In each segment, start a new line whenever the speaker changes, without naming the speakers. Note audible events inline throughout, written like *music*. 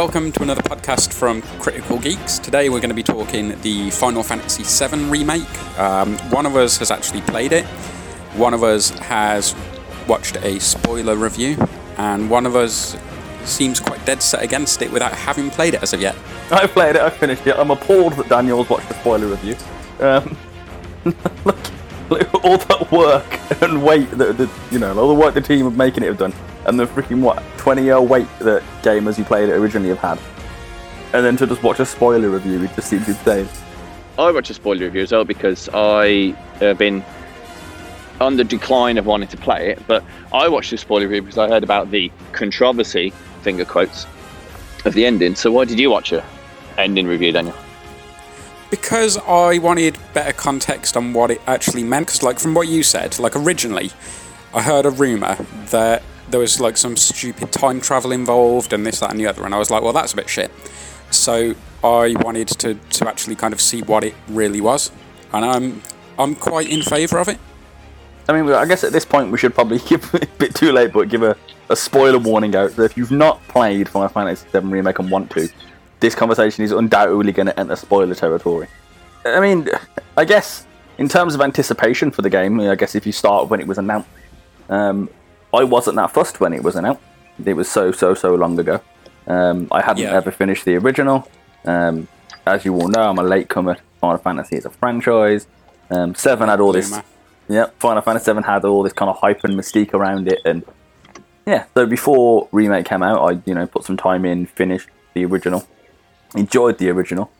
Welcome to another podcast from Critical Geeks. Today we're going to be talking the Final Fantasy VII remake. Um, one of us has actually played it, one of us has watched a spoiler review, and one of us seems quite dead set against it without having played it as of yet.
I've played it, I've finished it. I'm appalled that Daniel's watched the spoiler review. Um, *laughs* look, all that work *laughs* and wait that, that you know, all the work the team of making it have done, and the freaking what 20 year wait that gamers who played it originally have had, and then to just watch a spoiler review, it just seems insane.
I watched a spoiler review as well because I have been on the decline of wanting to play it, but I watched the spoiler review because I heard about the controversy, finger quotes, of the ending. So why did you watch a ending review, Daniel?
Because I wanted better context on what it actually meant. Because, like, from what you said, like, originally, I heard a rumour that there was, like, some stupid time travel involved and this, that, and the other. And I was like, well, that's a bit shit. So I wanted to, to actually kind of see what it really was. And I'm, I'm quite in favour of it.
I mean, I guess at this point we should probably *laughs* give a bit too late, but give a, a spoiler warning out that if you've not played Final Fantasy VII Remake and want to, this conversation is undoubtedly going to enter spoiler territory. I mean, I guess in terms of anticipation for the game, I guess if you start when it was announced, um, I wasn't that fussed when it was announced. It was so, so, so long ago. Um, I hadn't
Yeah.
ever finished the original. Um, as you all know, I'm a latecomer Final Fantasy as a franchise. Um, Seven had all this yeah, Final Fantasy Seven had all this kind of hype and mystique around it, and yeah. So before remake came out, I you know put some time in, finished the original, enjoyed the original,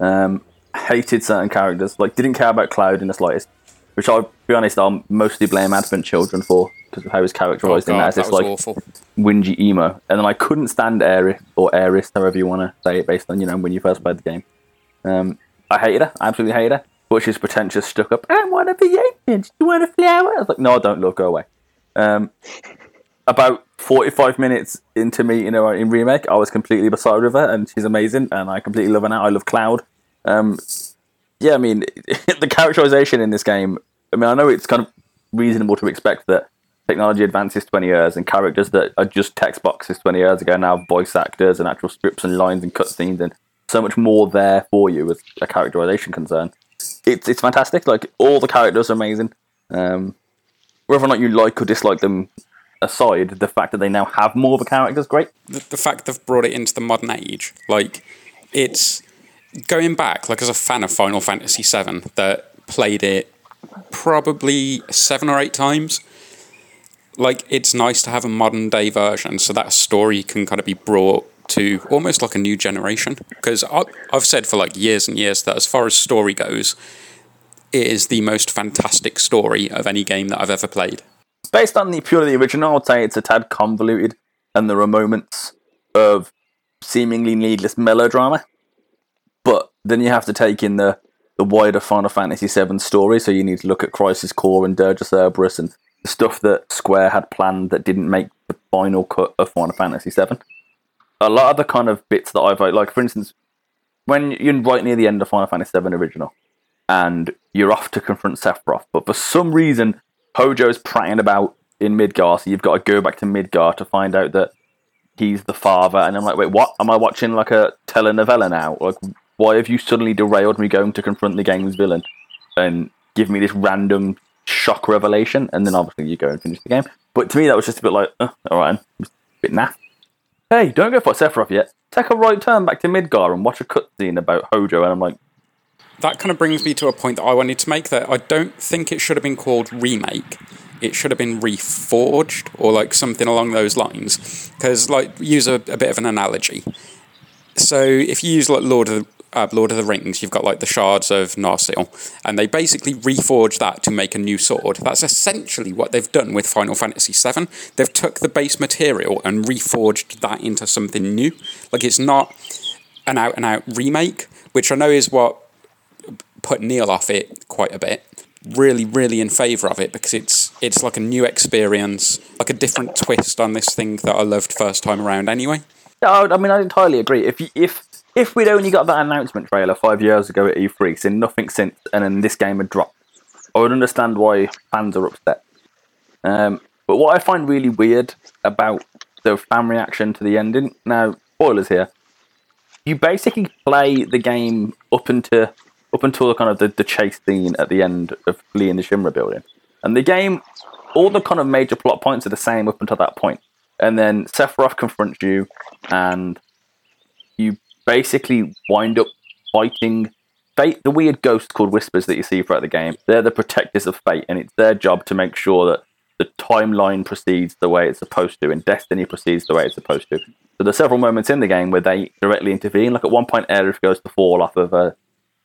um, hated certain characters, like didn't care about Cloud in the slightest, which I'll be honest, I'll mostly blame Advent Children for because of how he's
Oh,
characterized in that as this like
awful.
whingy emo, and then I couldn't stand Aerith or Aeris, however you want to say it, based on you know when you first played the game. Um, I hated her, I absolutely hated her. But she's pretentious, stuck up. I want to be ancient. You want a flower? I was like, no, I don't. Love, go away. Um, about forty-five minutes into meeting her in remake, I was completely beside with her, and she's amazing, and I completely love her now. I love Cloud. Um, yeah, I mean, *laughs* the characterization in this game. I mean, I know it's kind of reasonable to expect that technology advances 20 years and characters that are just text boxes 20 years ago now have voice actors and actual scripts and lines and cutscenes and so much more there for you as a characterization concern. It's it's fantastic. Like all the characters are amazing. Um, whether or not you like or dislike them aside, the fact that they now have more of a character is great.
the, the fact they've brought it into the modern age, like it's going back, like as a fan of Final Fantasy VII that played it probably seven or eight times. Like it's nice to have a modern day version, so that story can kind of be brought to almost like a new generation. Because I've said for like years and years that as far as story goes, it is the most fantastic story of any game that I've ever played.
Based on the purely original, I would say it's a tad convoluted, and there are moments of seemingly needless melodrama. But then you have to take in the the wider Final Fantasy VII story, so you need to look at Crisis Core and Dirge of Cerberus and stuff that Square had planned that didn't make the final cut of Final Fantasy VII. A lot of the kind of bits that I've like, for instance, when you're right near the end of Final Fantasy VII original, and you're off to confront Sephiroth, but for some reason Hojo's prattling about in Midgar, so you've got to go back to Midgar to find out that he's the father. And I'm like, wait, what? Am I watching like a telenovela now? Like, why have you suddenly derailed me going to confront the game's villain and give me this random shock revelation? And then obviously you go and finish the game. But to me, that was just a bit like, uh, all right, a bit naff. Hey, don't go for Sephiroth yet. Take a right turn back to Midgar and watch a cutscene about Hojo. And I'm like,
that kind of brings me to a point that I wanted to make that I don't think it should have been called remake. It should have been reforged or like something along those lines. Because, like, use a, a bit of an analogy. So, if you use like Lord of the uh, Lord of the Rings, you've got like the shards of Narsil, and they basically reforge that to make a new sword. That's essentially what they've done with Final Fantasy VII. They've took the base material and reforged that into something new. Like it's not an out and out remake, which I know is what put Neil off it quite a bit. Really, really in favour of it because it's it's like a new experience, like a different twist on this thing that I loved first time around. Anyway,
I, mean, I entirely agree. If if if we'd only got that announcement trailer five years ago at E3, seen nothing since, and then this game had dropped, I would understand why fans are upset. Um, but what I find really weird about the fan reaction to the ending, now spoilers here, you basically play the game up into up until the kind of the, the chase scene at the end of fleeing the Shinra building. And the game, all the kind of major plot points are the same up until that point. And then Sephiroth confronts you, and you basically wind up fighting Fate, the weird ghosts called Whispers that you see throughout the game. They're the protectors of Fate, and it's their job to make sure that the timeline proceeds the way it's supposed to, and Destiny proceeds the way it's supposed to. So there's several moments in the game where they directly intervene. Like at one point, Aerith goes to fall off of a,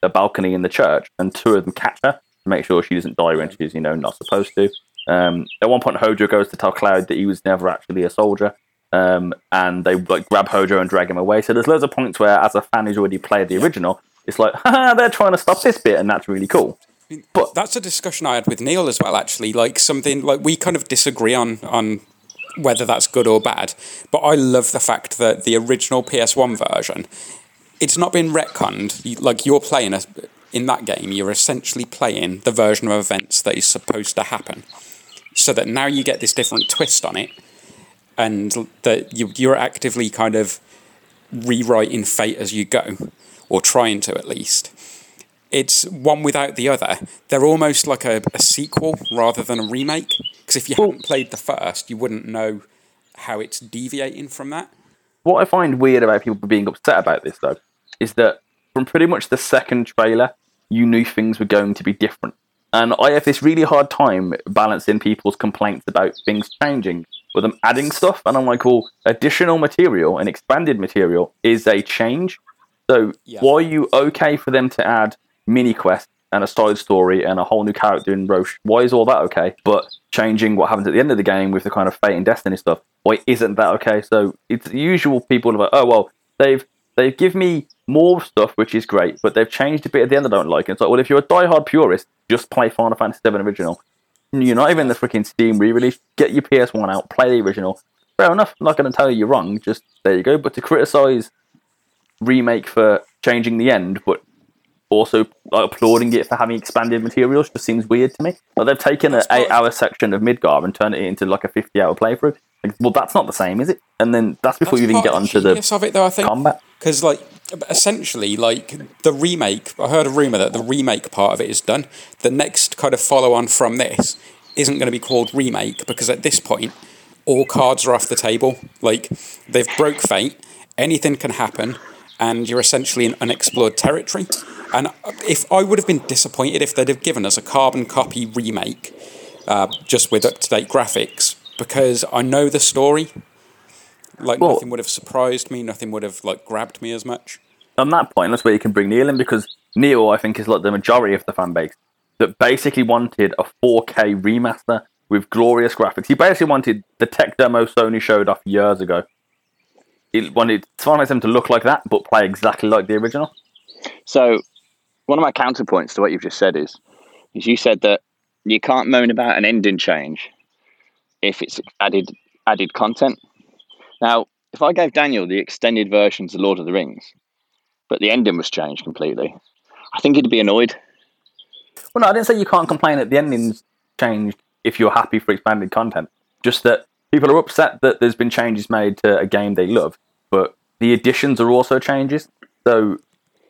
a balcony in the church, and two of them catch her to make sure she doesn't die when she's, you know, not supposed to. Um, at one point, Hojo goes to tell Cloud that he was never actually a soldier, um, and they like grab Hojo and drag him away. So there's loads of points where, as a fan who's already played the original, it's like, *laughs* haha, they're trying to stop this bit, and that's really cool.
But that's a discussion I had with Neil as well. Actually, like something like we kind of disagree on on whether that's good or bad. But I love the fact that the original PS1 version, it's not been retconned. Like you're playing a, in that game, you're essentially playing the version of events that is supposed to happen. So that now you get this different twist on it, and that you, you're actively kind of rewriting fate as you go, or trying to at least. It's one without the other. They're almost like a, a sequel rather than a remake. Because if you hadn't played the first, you wouldn't know how it's deviating from that.
What I find weird about people being upset about this, though, is that from pretty much the second trailer, you knew things were going to be different. And I have this really hard time balancing people's complaints about things changing with them adding stuff. And I'm like, well, additional material and expanded material is a change. So
Yeah.
why are you okay for them to add mini quests and a side story and a whole new character in Roche? Why is all that okay? But changing what happens at the end of the game with the kind of fate and destiny stuff, why isn't that okay? So it's the usual people are like, oh well, they've they've given me more stuff, which is great, but they've changed a bit at the end I don't like. And it's like, well, if you're a diehard purist, just play Final Fantasy VII original. You're not even the freaking Steam re-release. Get your PS1 out, play the original. Fair enough. I'm not going to tell you you're wrong. Just there you go. But to criticize remake for changing the end, but also like, applauding it for having expanded materials just seems weird to me. Like they've taken an eight-hour section of Midgar and turned it into like a fifty-hour playthrough. Like, well, that's not the same, is it? And then that's before you even get onto the
genius of it, though. I think
combat.
Because like essentially like the remake i heard a rumor that the remake part of it is done. The next kind of follow on from this isn't going to be called remake because at this point all cards are off the table. Like they've broke fate anything can happen and you're essentially in unexplored territory. And if i would have been disappointed if they'd have given us a carbon copy remake uh, just with up-to-date graphics because i know the story like
Well-
nothing would have surprised me nothing would have like grabbed me as much
on that point, that's where you can bring Neil in because Neil, I think, is like the majority of the fan base that basically wanted a 4K remaster with glorious graphics. He basically wanted the tech demo Sony showed off years ago. He wanted Final Fantasy VII to look like that, but play exactly like the original.
So, one of my counterpoints to what you've just said is, is you said that you can't moan about an ending change if it's added added content. Now, if I gave Daniel the extended versions of Lord of the Rings, but the ending was changed completely, I think he'd be annoyed.
Well, no, I didn't say you can't complain that the ending's changed if you're happy for expanded content. Just that people are upset that there's been changes made to a game they love, but the additions are also changes. So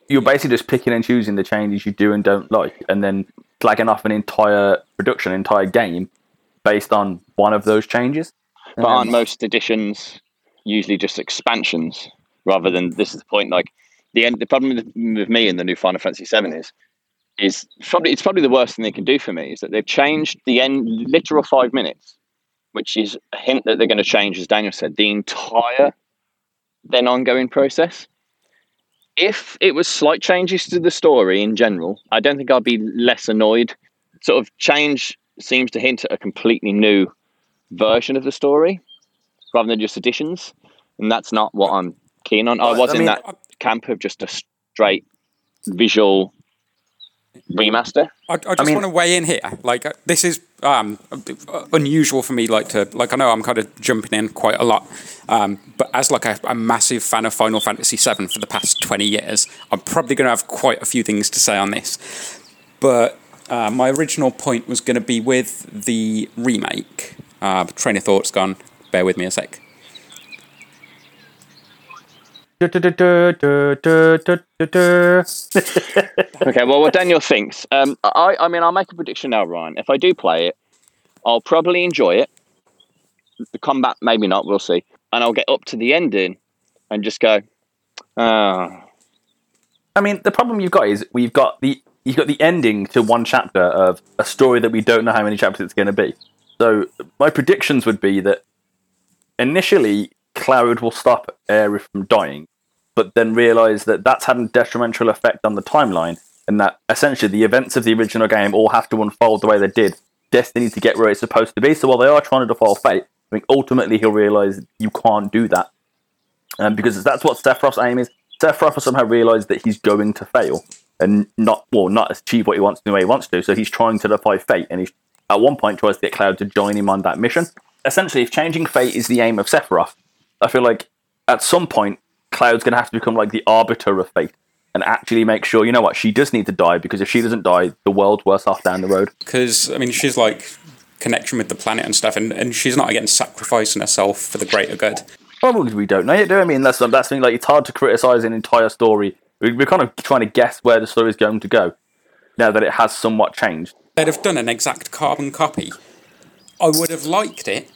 you're basically just picking and choosing the changes you do and don't like, and then flagging off an entire production, entire game based on one of those changes.
But aren't um, most editions usually just expansions rather than this is the point? Like the end. The problem with, me and the new Final Fantasy VII is is probably it's probably the worst thing they can do for me is that they've changed the end literal five minutes, which is a hint that they're going to change, as Daniel said, the entire then ongoing process. If it was slight changes to the story in general, I don't think I'd be less annoyed. Sort of change seems to hint at a completely new version of the story rather than just additions, and that's not what I'm keen on. I was
I
in
mean-
that camp of just a straight visual remaster.
I, I just
mean-
want to weigh in here. Like uh, this is um, unusual for me. Like to like I know I'm kind of jumping in quite a lot, um, but as like a, a massive fan of Final Fantasy VII for the past twenty years, I'm probably going to have quite a few things to say on this. But uh, my original point was going to be with the remake. Uh, train of thought's gone. Bear with me a sec. *laughs*
Okay, well, what Daniel thinks. Um, I, I mean, I'll make a prediction now, Ryan. If I do play it, I'll probably enjoy it. The combat, maybe not. We'll see. And I'll get up to the ending and just go, ah,
I mean, the problem you've got is we've got the you've got the ending to one chapter of a story that we don't know how many chapters it's going to be. So my predictions would be that initially Cloud will stop Aerith from dying, but then realise that that's had a detrimental effect on the timeline, and that essentially the events of the original game all have to unfold the way they did. Destiny to get where it's supposed to be. So while they are trying to defy fate, I think ultimately he'll realise you can't do that, um, because that's what Sephiroth's aim is. Sephiroth has somehow realised that he's going to fail and not well, not achieve what he wants to the way he wants to. So he's trying to defy fate, and he's at one point tries to get Cloud to join him on that mission. Essentially, if changing fate is the aim of Sephiroth, I feel like at some point Cloud's going to have to become like the arbiter of fate and actually make sure, you know what, she does need to die because if she doesn't die, the world's worse off down the road.
Because, I mean, she's like connection with the planet and stuff, and, and she's not again sacrificing herself for the greater good.
Probably we don't know yet, do? I mean, that's that's thing. Like, it's hard to criticize an entire story. We're kind of trying to guess where the story is going to go now that it has somewhat changed.
They'd have done an exact carbon copy. I would have liked it,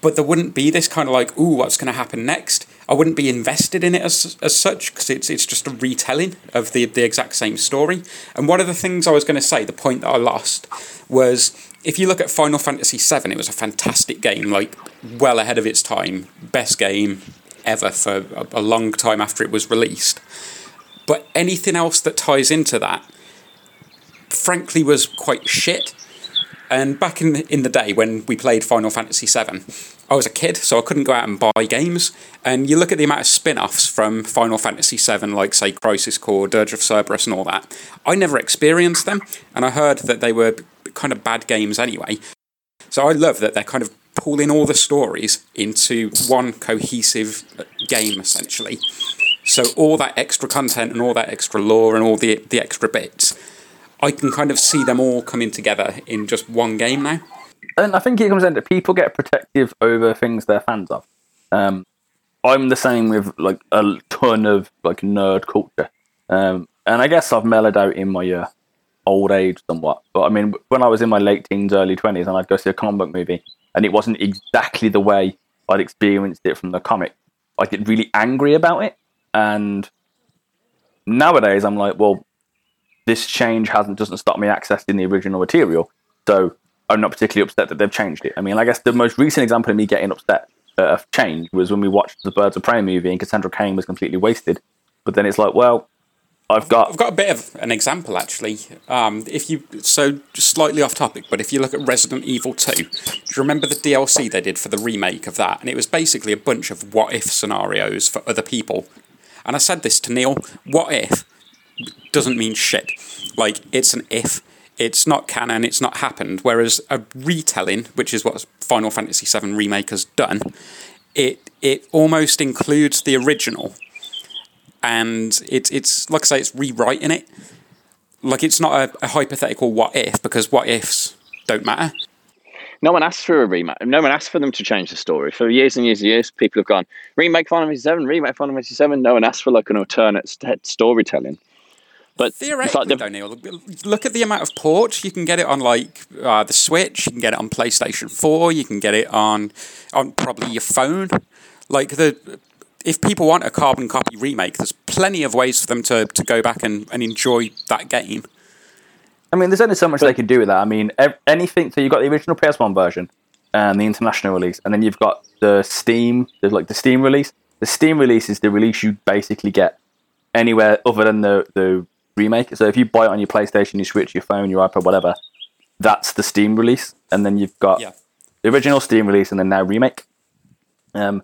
but there wouldn't be this kind of like, ooh, what's going to happen next? I wouldn't be invested in it as, as such because it's, it's just a retelling of the, the exact same story. And one of the things I was going to say, the point that I lost, was if you look at Final Fantasy VII, it was a fantastic game, like well ahead of its time, best game ever for a, a long time after it was released. But anything else that ties into that, frankly, was quite shit. And back in in the day when we played Final Fantasy VII, I was a kid, so I couldn't go out and buy games. And you look at the amount of spin-offs from Final Fantasy VII, like say Crisis Core, Dirge of Cerberus, and all that. I never experienced them, and I heard that they were kind of bad games anyway. So I love that they're kind of pulling all the stories into one cohesive uh, game, essentially. So all that extra content and all that extra lore and all the the extra bits, I can kind of see them all coming together in just one game now.
and I think it comes down to people get protective over things they're fans of. Um, I'm the same with like a ton of like nerd culture, um, and I guess I've mellowed out in my uh, old age somewhat. But I mean, when I was in my late teens, early twenties, and I'd go see a comic book movie, and it wasn't exactly the way I'd experienced it from the comic, I get really angry about it. And nowadays, I'm like, well, this change hasn't doesn't stop me accessing the original material. So I'm not particularly upset that they've changed it. I mean, I guess the most recent example of me getting upset uh, of change was when we watched the Birds of Prey movie and Cassandra Cain was completely wasted. But then it's like, well, I've got
I've got a bit of an example actually. Um, if you so slightly off topic, but if you look at Resident Evil Two, do you remember the DLC they did for the remake of that? And it was basically a bunch of what if scenarios for other people. And I said this to Neil: What if doesn't mean shit. Like it's an if. It's not canon. It's not happened. Whereas a retelling, which is what Final Fantasy VII remake has done, it it almost includes the original, and it's it's like I say, it's rewriting it. Like it's not a, a hypothetical what if because what ifs don't matter.
No one asked for a remake. No one asked for them to change the story. For years and years and years, people have gone, remake Final Fantasy 7, remake Final Fantasy 7. No one asked for like an alternate st- storytelling. But it's like
Theoretically,
they've-
though, Neil, look at the amount of ports you can get it on, like uh, the Switch. You can get it on PlayStation Four. You can get it on on probably your phone. Like the if people want a carbon copy remake, there's plenty of ways for them to, to go back and, and enjoy that game.
I mean, there's only so much they can do with that. I mean, ev- anything. So you've got the original PS1 version and the international release, and then you've got the Steam. There's like the Steam release. The Steam release is the release you basically get anywhere other than the the remake. So if you buy it on your PlayStation, your Switch, your phone, your iPad, whatever, that's the Steam release, and then you've got
Yeah.
the original Steam release, and then now remake. Um,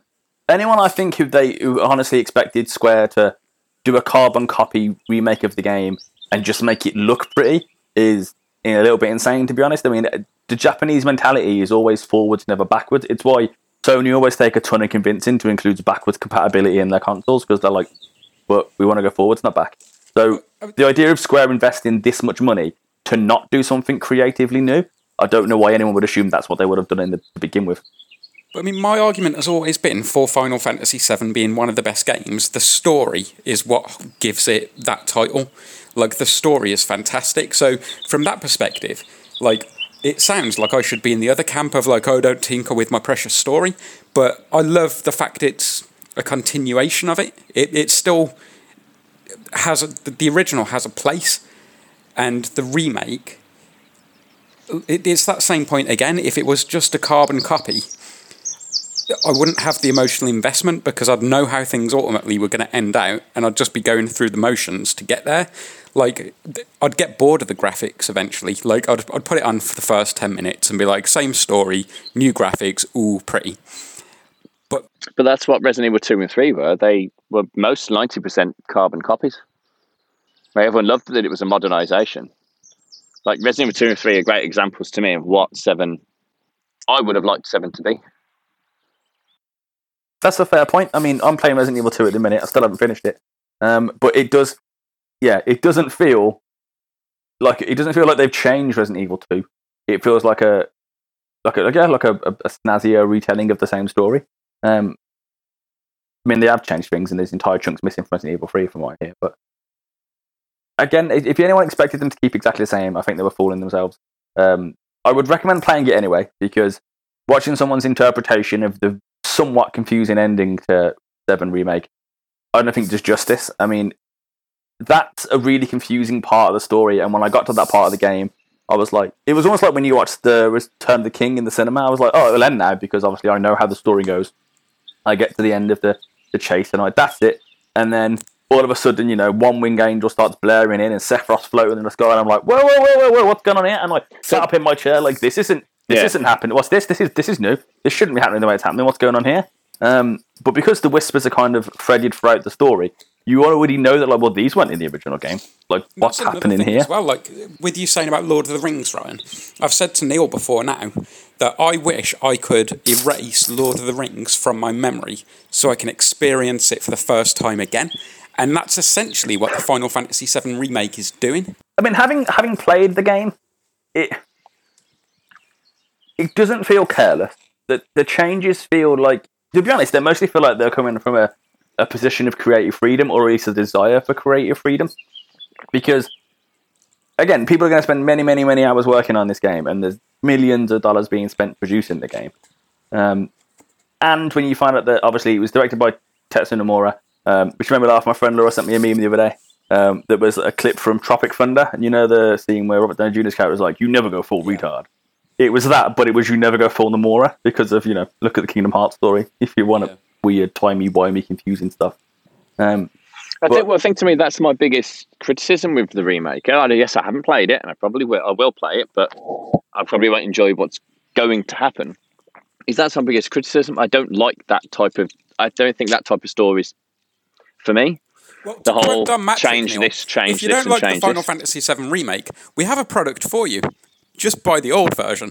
anyone I think who they who honestly expected Square to do a carbon copy remake of the game and just make it look pretty is you know, a little bit insane, to be honest. I mean, the Japanese mentality is always forwards, never backwards. It's why Sony always take a ton of convincing to include backwards compatibility in their consoles because they're like, but we want to go forwards, not back. So the idea of Square investing this much money to not do something creatively new, I don't know why anyone would assume that's what they would have done in the, to begin with.
But I mean, my argument has always been for Final Fantasy VII being one of the best games. The story is what gives it that title. Like the story is fantastic. So from that perspective, like it sounds like I should be in the other camp of like, oh, don't tinker with my precious story. But I love the fact it's a continuation of it. It it still has a, the original has a place, and the remake. It, it's that same point again. If it was just a carbon copy, I wouldn't have the emotional investment because I'd know how things ultimately were going to end out, and I'd just be going through the motions to get there. Like, I'd get bored of the graphics eventually. Like, I'd, I'd put it on for the first 10 minutes and be like, same story, new graphics, ooh, pretty. But
but that's what Resident Evil two and three were. They were most ninety percent carbon copies. Right? Everyone loved that it was a modernization. Like Resident Evil two and three are great examples to me of what seven I would have liked seven to be.
That's a fair point. I mean, I'm playing Resident Evil 2 at the minute. I still haven't finished it. Um, but it does, yeah, it doesn't feel like it doesn't feel like they've changed Resident Evil 2. It feels like a like a yeah, like a, a, a snazzier retelling of the same story. Um, I mean, they have changed things, and there's entire chunks missing from Resident Evil 3 from what I hear. But again, if anyone expected them to keep exactly the same, I think they were fooling themselves. Um, I would recommend playing it anyway because watching someone's interpretation of the somewhat confusing ending to Seven Remake, I don't think does justice. I mean, that's a really confusing part of the story, and when I got to that part of the game, I was like, it was almost like when you watched the Return of the King in the cinema. I was like, oh, it'll end now because obviously I know how the story goes. I get to the end of the, the chase and I that's it. And then all of a sudden, you know, one wing angel starts blaring in and Sephiroth's floating in the sky, and I'm like, whoa, whoa, whoa, whoa, whoa, what's going on here? And I sat up in my chair, like, this isn't this
Yeah.
isn't happening. What's this? This is this is new. This shouldn't be happening the way it's happening. What's going on here? Um, but because the whispers are kind of threaded throughout the story, you already know that like, well, these weren't in the original game. Like, what's happening here?
Well, like with you saying about Lord of the Rings, Ryan, I've said to Neil before now that I wish I could erase Lord of the Rings from my memory so I can experience it for the first time again. And that's essentially what the Final Fantasy VII remake is doing.
I mean, having having played the game, it it doesn't feel careless. The the changes feel like, to be honest, they mostly feel like they're coming from a, a position of creative freedom or at least a desire for creative freedom. Because again, people are going to spend many, many, many hours working on this game, and there's millions of dollars being spent producing the game. Um, and when you find out that obviously it was directed by Tetsuya Nomura, um, which remember laugh, my friend Laura sent me a meme the other day. Um, that was a clip from Tropic Thunder, and you know the scene where Robert Downey Jr.'s character is like, "You never go full retard." It was that, but it was you never go full Nomura because of you know look at the Kingdom Hearts story. If you want
Yeah.
A weird, timey, wimey, confusing stuff, um,
I
But-
think, well, I think to me that's my biggest criticism with the remake. Oh, yes, I haven't played it, and I probably will. I will play it, but I probably won't enjoy what's going to happen. Is that my biggest criticism? I don't like that type of. I don't think that type of story is for me.
Well,
The whole
Don Mattrick,
change
Neil,
this, change
If you don't like the Final
this.
Fantasy VII remake, we have a product for you. Just buy the old version.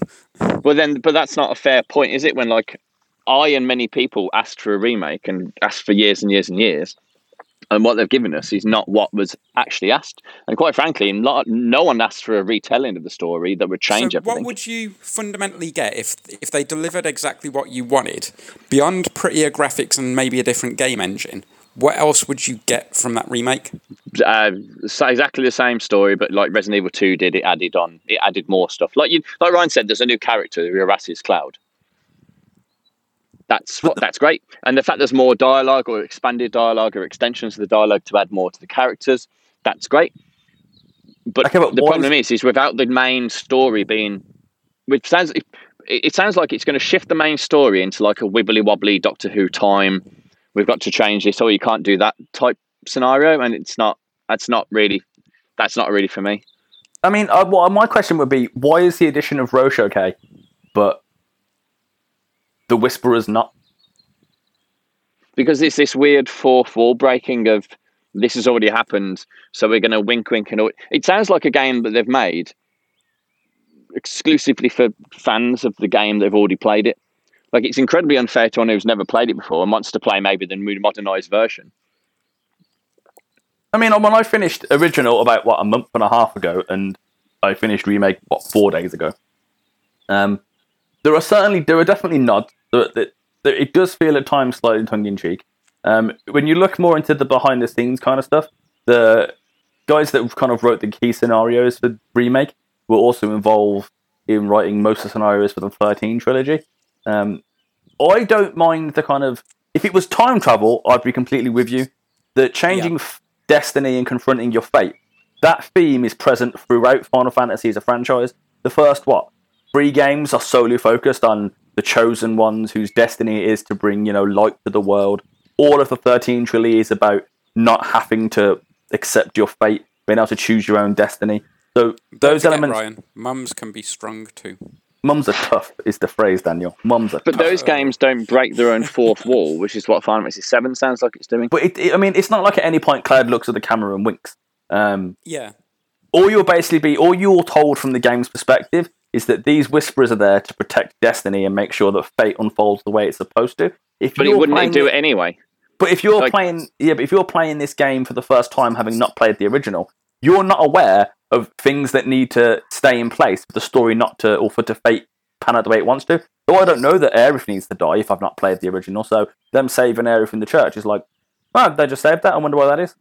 Well, then, but that's not a fair point, is it? When like I and many people asked for a remake and asked for years and years and years, and what they've given us is not what was actually asked. And quite frankly, not, no one asked for a retelling of the story that would change
so
everything.
what would you fundamentally get if if they delivered exactly what you wanted, beyond prettier graphics and maybe a different game engine? What else would you get from that remake?
uh, exactly the same story, but like Resident Evil Two did, it added on, it added more stuff. Like you, like Ryan said, there's a new character, Erasmus Cloud. That's what that's great, and the fact there's more dialogue or expanded dialogue or extensions of the dialogue to add more to the characters, that's great. But,
Okay, but
the problem is, is without the main story being, which sounds, it, it sounds like it's going to shift the main story into like a wibbly wobbly Doctor Who time. We've got to change this, or you can't do that type scenario, and it's not. That's not really. That's not really for me.
I mean, uh, well, my question would be, why is the addition of Roche okay, but the Whisperer's not?
because it's this weird fourth wall breaking of this has already happened, so we're going to wink, wink, and all. It sounds like a game that they've made exclusively for fans of the game that've already played it. Like it's incredibly unfair to anyone who's never played it before and wants to play maybe the modernized version.
I mean, when I finished original about what a month and a half ago, and I finished remake what four days ago. Um, there are certainly there are definitely nods. That, it does feel at times slightly tongue in cheek. Um, when you look more into the behind the scenes kind of stuff, the guys that kind of wrote the key scenarios for remake were also involved in writing most of the scenarios for the 13 trilogy. Um, I don't mind the kind of if it was time travel, I'd be completely with you. The changing
Yeah.
f- destiny and confronting your fate. That theme is present throughout Final Fantasy as a franchise. The first what three games are solely focused on the chosen ones whose destiny it is to bring you know light to the world. All of the 13 trilogy is about not having to accept your fate, being able to choose your own destiny. So those
Forget,
elements,
Ryan, mums can be strong too.
mums are tough, is the phrase, Daniel. Mums are
But
tough.
those games don't break their own fourth wall, which is what Final Fantasy Seven sounds like it's doing.
But it, it- I mean, it's not like at any point Cloud looks at the camera and winks. Um,
Yeah,
all you'll basically be, all you're told from the game's perspective is that these whisperers are there to protect destiny and make sure that fate unfolds the way it's supposed to. If
But
you're
it wouldn't do it anyway.
But if you're
like-
playing, yeah, but if you're playing this game for the first time, having not played the original, you're not aware of things that need to stay in place for the story not to, or for to fate pan out the way it wants to. So I don't know that Aerith needs to die if I've not played the original. So them saving Aerith in the church is like, oh, they just saved that. I wonder why that is.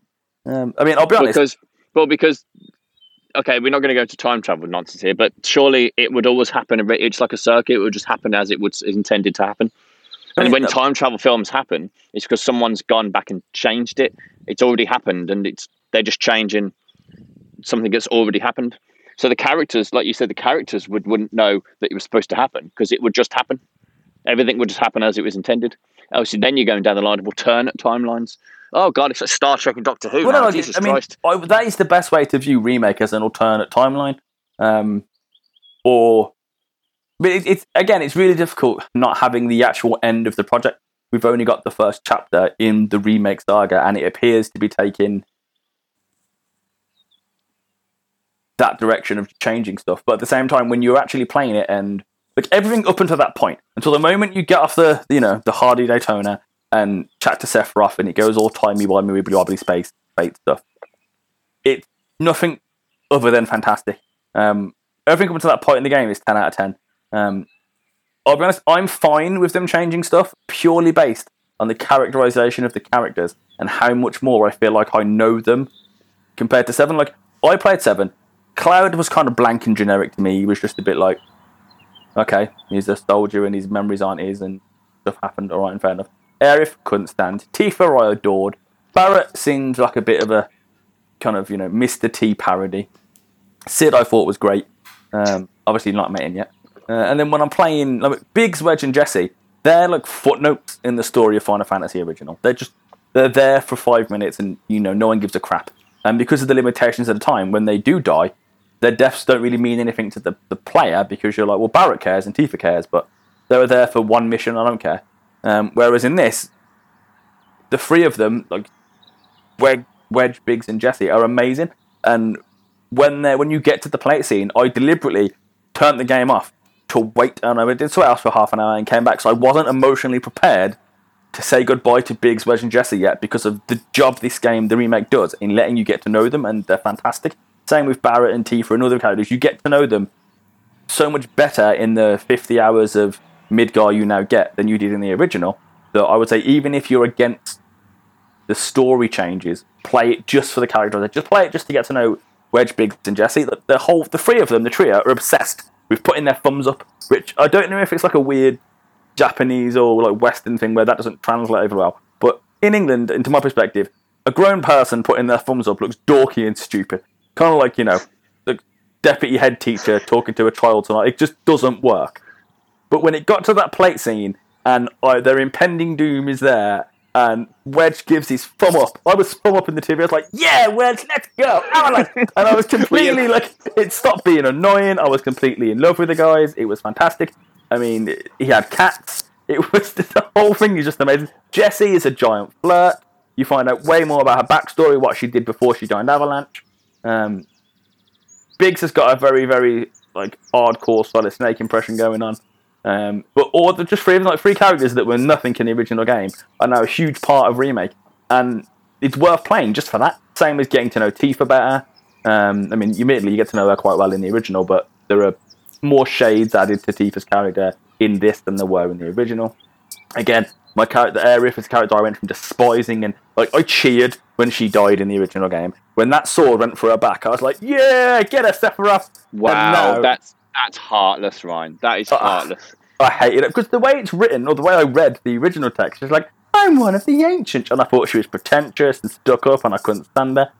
Um, I mean, I'll be honest.
Because, well, because okay, we're not going to go to time travel nonsense here, but surely it would always happen. It's like a circuit; it would just happen as it was intended to happen. And when time travel films happen, it's because someone's gone back and changed it. It's already happened, and it's they're just changing something that's already happened. So the characters, like you said, the characters would wouldn't know that it was supposed to happen because it would just happen. Everything would just happen as it was intended. Obviously, then you're going down the line of alternate timelines. Oh God, it's like Star Trek and Doctor Who.
Well,
now.
no,
Jesus
I mean,
Christ!
I, that is the best way to view remake as an alternate timeline. Um, or, but it, it's again, it's really difficult not having the actual end of the project. We've only got the first chapter in the remake saga, and it appears to be taking that direction of changing stuff. But at the same time, when you're actually playing it, and like everything up until that point, until the moment you get off the you know the Hardy Daytona and chat to Sephiroth, and it goes all timey wimey wibbly wobbly space fate stuff. It's nothing other than fantastic. Um, everything up until that point in the game is ten out of ten. Um, I'll be honest, I'm fine with them changing stuff purely based on the characterization of the characters and how much more I feel like I know them compared to seven. Like I played seven. Cloud was kind of blank and generic to me. He was just a bit like, okay, he's a soldier and his memories aren't his and stuff happened. All right, and fair enough. Aerith couldn't stand. Tifa I adored. Barrett seemed like a bit of a kind of you know Mr. T parody. Sid I thought was great. Um, obviously not met him yet. Uh, and then when I'm playing like, Biggs, Wedge, and Jesse, they're like footnotes in the story of Final Fantasy original. They're just they're there for five minutes, and you know no one gives a crap. And because of the limitations at the time, when they do die, their deaths don't really mean anything to the, the player because you're like, well, Barrett cares and Tifa cares, but they were there for one mission. I don't care. Um, whereas in this, the three of them, like Wedge, Wedge, Biggs, and Jesse, are amazing. And when they when you get to the plate scene, I deliberately turned the game off to wait. And I did something else for half an hour and came back. So I wasn't emotionally prepared to say goodbye to Biggs, Wedge, and Jesse yet because of the job this game, the remake, does in letting you get to know them, and they're fantastic. Same with Barrett and Tifa and other characters. You get to know them so much better in the 50 hours of Midgar you now get than you did in the original. That I would say, even if you're against the story changes, play it just for the characters. Just play it just to get to know Wedge, Biggs, and Jesse. The, the whole, the three of them, the trio, are obsessed with putting their thumbs up. Which I don't know if it's like a weird Japanese or like Western thing where that doesn't translate over well. But in England, into my perspective, a grown person putting their thumbs up looks dorky and stupid. Kind of like you know, the deputy head teacher talking to a child tonight. It just doesn't work. But when it got to that plate scene and uh, their impending doom is there, and Wedge gives his thumb up, I was thumb up in the TV. I was like, "Yeah, Wedge, let's go!" Avalanche!" *laughs* and I was completely like, it stopped being annoying. I was completely in love with the guys. It was fantastic. I mean, he had cats. It *laughs* was the whole thing is just amazing. Jesse is a giant flirt. You find out way more about her backstory, what she did before she joined Avalanche. Um, Biggs has got a very, very like hardcore solid snake impression going on. Um, but all the just three like three characters that were nothing in the original game are now a huge part of remake, and it's worth playing just for that. Same as getting to know Tifa better. Um, I mean, admittedly, you get to know her quite well in the original, but there are more shades added to Tifa's character in this than there were in the original. Again, my character Aerith is a character I went from despising and like I cheered when she died in the original game. When that sword went through her back, I was like, "Yeah, get her, Sephiroth!"
Wow,
now-
that's that's heartless, Ryan. That is
Uh,
heartless.
I hated it because the way it's written, or the way I read the original text, is like, I'm one of the ancients. And I thought she was pretentious and stuck up, and I couldn't stand her.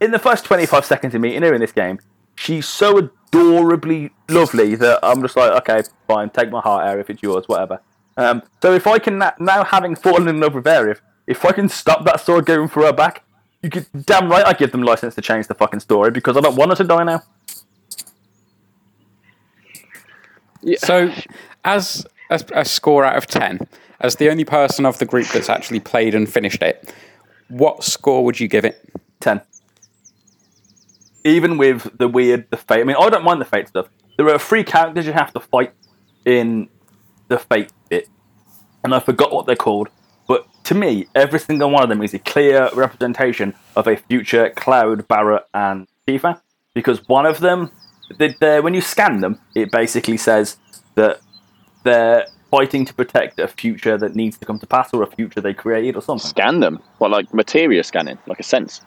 In the first 25 seconds of meeting her in this game, she's so adorably lovely that I'm just like, okay, fine, take my heart, Aerith, it's yours, whatever. Um, so if I can, na- now having fallen in love with Aerith, if I can stop that sword going through her back, you could, damn right I give them license to change the fucking story because I don't want her to die now.
So, as a, a score out of 10, as the only person of the group that's actually played and finished it, what score would you give it?
10. Even with the weird, the fate. I mean, I don't mind the fate stuff. There are three characters you have to fight in the fate bit, and I forgot what they're called. But to me, every single one of them is a clear representation of a future Cloud, Barrett, and Tifa. Because one of them, they they're- when you scan them, it basically says that they're fighting to protect a future that needs to come to pass or a future they created or something.
Scan them. What, like materia scanning, like a sense.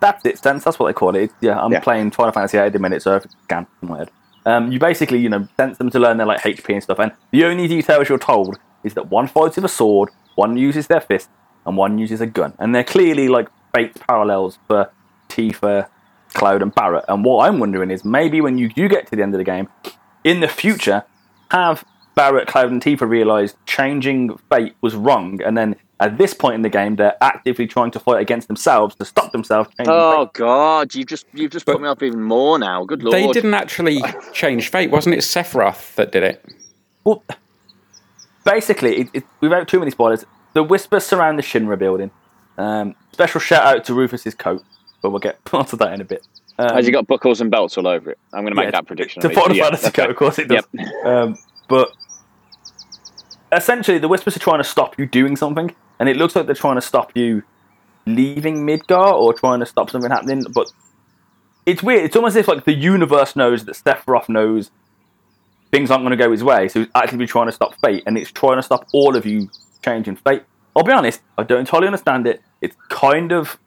That's it, sense. That's what they call it. Yeah, I'm
Yeah.
playing Final Fantasy VIII at the minute, so I've scanned in my head. Um, you basically, you know, sense them to learn their like HP and stuff, and the only details you're told is that one fights with a sword, one uses their fist, and one uses a gun, and they're clearly like fate parallels for Tifa, Cloud, and Barrett. And what I'm wondering is maybe when you do get to the end of the game, in the future, have Barrett, Cloud, and Tifa realised changing fate was wrong, and then at this point in the game, they're actively trying to fight against themselves to stop themselves changing
Oh
fate.
God, you just you've just
But-
put me off even more now. Good lord.
They didn't actually *laughs* change fate, wasn't it? Sephiroth that did it.
Well, basically, it, it, without too many spoilers, the whispers surround the Shinra building. Um, special shout out to Rufus's coat, but we'll get *laughs* onto that in a bit. Um,
Has he got buckles and belts all over it? I'm going to make
yeah,
that prediction.
To. Final
Yeah, okay.
of course it *laughs* does.
Yep.
Um, but essentially, the whispers are trying to stop you doing something, and it looks like they're trying to stop you leaving Midgar or trying to stop something happening. But it's weird. It's almost as if like the universe knows that Sephiroth knows things aren't going to go his way, so it's actively trying to stop fate, and it's trying to stop all of you changing fate. I'll be honest, I don't entirely understand it. It's kind of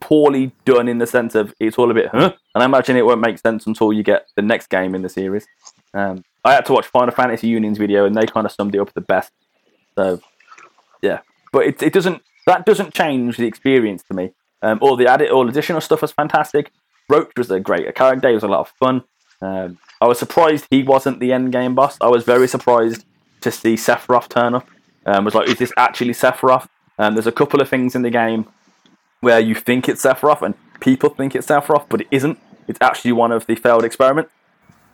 poorly done in the sense of it's all a bit, huh? And I imagine it won't make sense until you get the next game in the series. Um, I had to watch Final Fantasy Union's video, and they kind of summed it up the best. So, yeah, but it, it doesn't that doesn't change the experience to me. Um, all the added, all additional stuff was fantastic. Roche was a great character. He was a lot of fun. Um, I was surprised he wasn't the end game boss. I was very surprised to see Sephiroth turn up. Um, was like, is this actually Sephiroth? Um, there's a couple of things in the game where you think it's Sephiroth and people think it's Sephiroth, but it isn't. It's actually one of the failed experiments,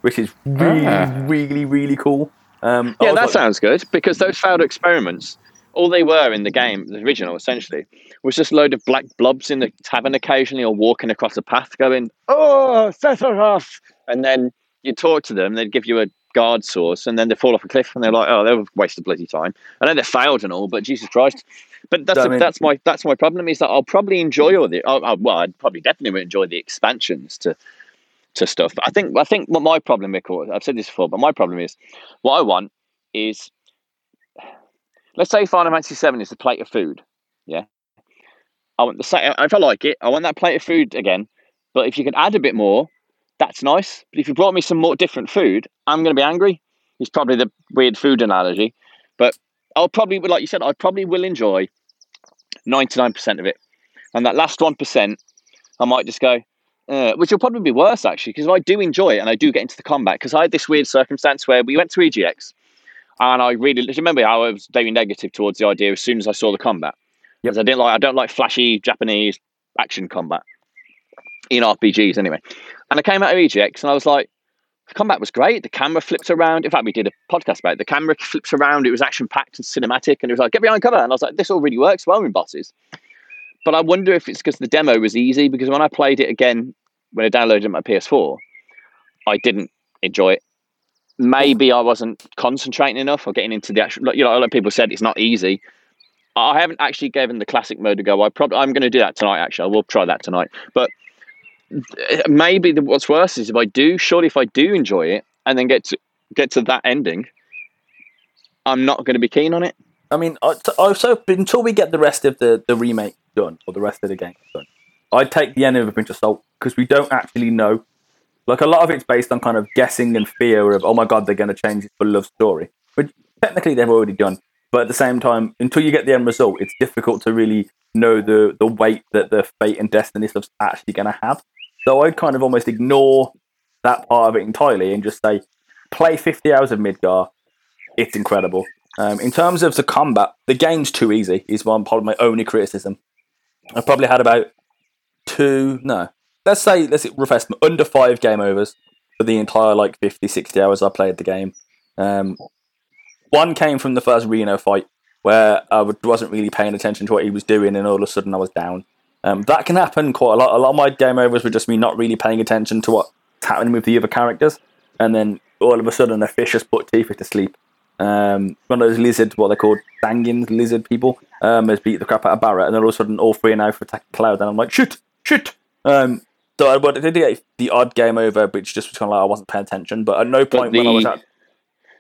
which is really,
Ah.
really, really cool. Um,
Yeah, that
like-
sounds good because those failed experiments, all they were in the game, the original essentially, was just a load of black blobs in the tavern occasionally or walking across a path going, oh, Sephiroth! And then you talk to them, they'd give you a guard source, and then they fall off a cliff and they're like, oh, they were a waste of bloody time. I know they failed and all, but Jesus Christ. But that's,
I mean-
that's my that's my problem is that I'll probably enjoy all the oh, oh, well I'd probably definitely enjoy the expansions to to stuff. But I think I think what my problem, Mick, I've said this before, but my problem is what I want is let's say Final Fantasy Seven is a plate of food. Yeah, I want the same. If I like it, I want that plate of food again. But if you can add a bit more, that's nice. But if you brought me some more different food, I'm going to be angry. It's probably the weird food analogy, but I'll probably, like you said, I probably will enjoy ninety nine percent of it, and that last one percent, I might just go. Uh, which will probably be worse actually, because I do enjoy it and I do get into the combat. Because I had this weird circumstance where we went to EGX, and I really remember how I was very negative towards the idea as soon as I saw the combat.
Yep.
Because I didn't like I don't like flashy Japanese action combat in RPGs anyway. And I came out of EGX and I was like, the combat was great. The camera flipped around. In fact, we did a podcast about it. The camera flips around. It was action packed and cinematic, and it was like get behind cover. And I was like, this all really works well in bosses. But I wonder if it's because the demo was easy. Because when I played it again, when I downloaded my PS4, I didn't enjoy it maybe I wasn't concentrating enough or getting into the actual. You know, a lot of people said it's not easy. I haven't actually given the classic mode a go. I probably I'm going to do that tonight. Actually, I will try that tonight. But maybe the, what's worse is if I do. Surely, if I do enjoy it and then get to get to that ending, I'm not going to be keen on it.
I mean, I, t- I so until we get the rest of the, the remake done or the rest of the game done, I'd take the end of a pinch of salt because we don't actually know. Like a lot of it's based on kind of guessing and fear of, oh my god, they're going to change it for love story, which technically they've already done. But at the same time, until you get the end result, it's difficult to really know the the weight that the fate and destiny stuff's actually going to have. So I'd kind of almost ignore that part of it entirely and just say, play 50 hours of Midgar. It's incredible. Um, in terms of the combat, the game's too easy. Is one probably my only criticism. I probably had about two, no, let's say let's refresh under five game overs for the entire like 50, 60 hours I played the game. Um, one came from the first Reno fight where I wasn't really paying attention to what he was doing, and all of a sudden I was down. Um, that can happen quite a lot. A lot of my game overs were just me not really paying attention to what's happening with the other characters, and then all of a sudden a fish has put Tifa to sleep. Um, one of those lizard, what they're called, Dangins, lizard people, um, has beat the crap out of Barret, and then all of a sudden all three are now for attacking Cloud, and I'm like, shoot, shoot. Um, so I did get the odd game over, which just was kind of like I wasn't paying attention, but at no point
the,
when I was at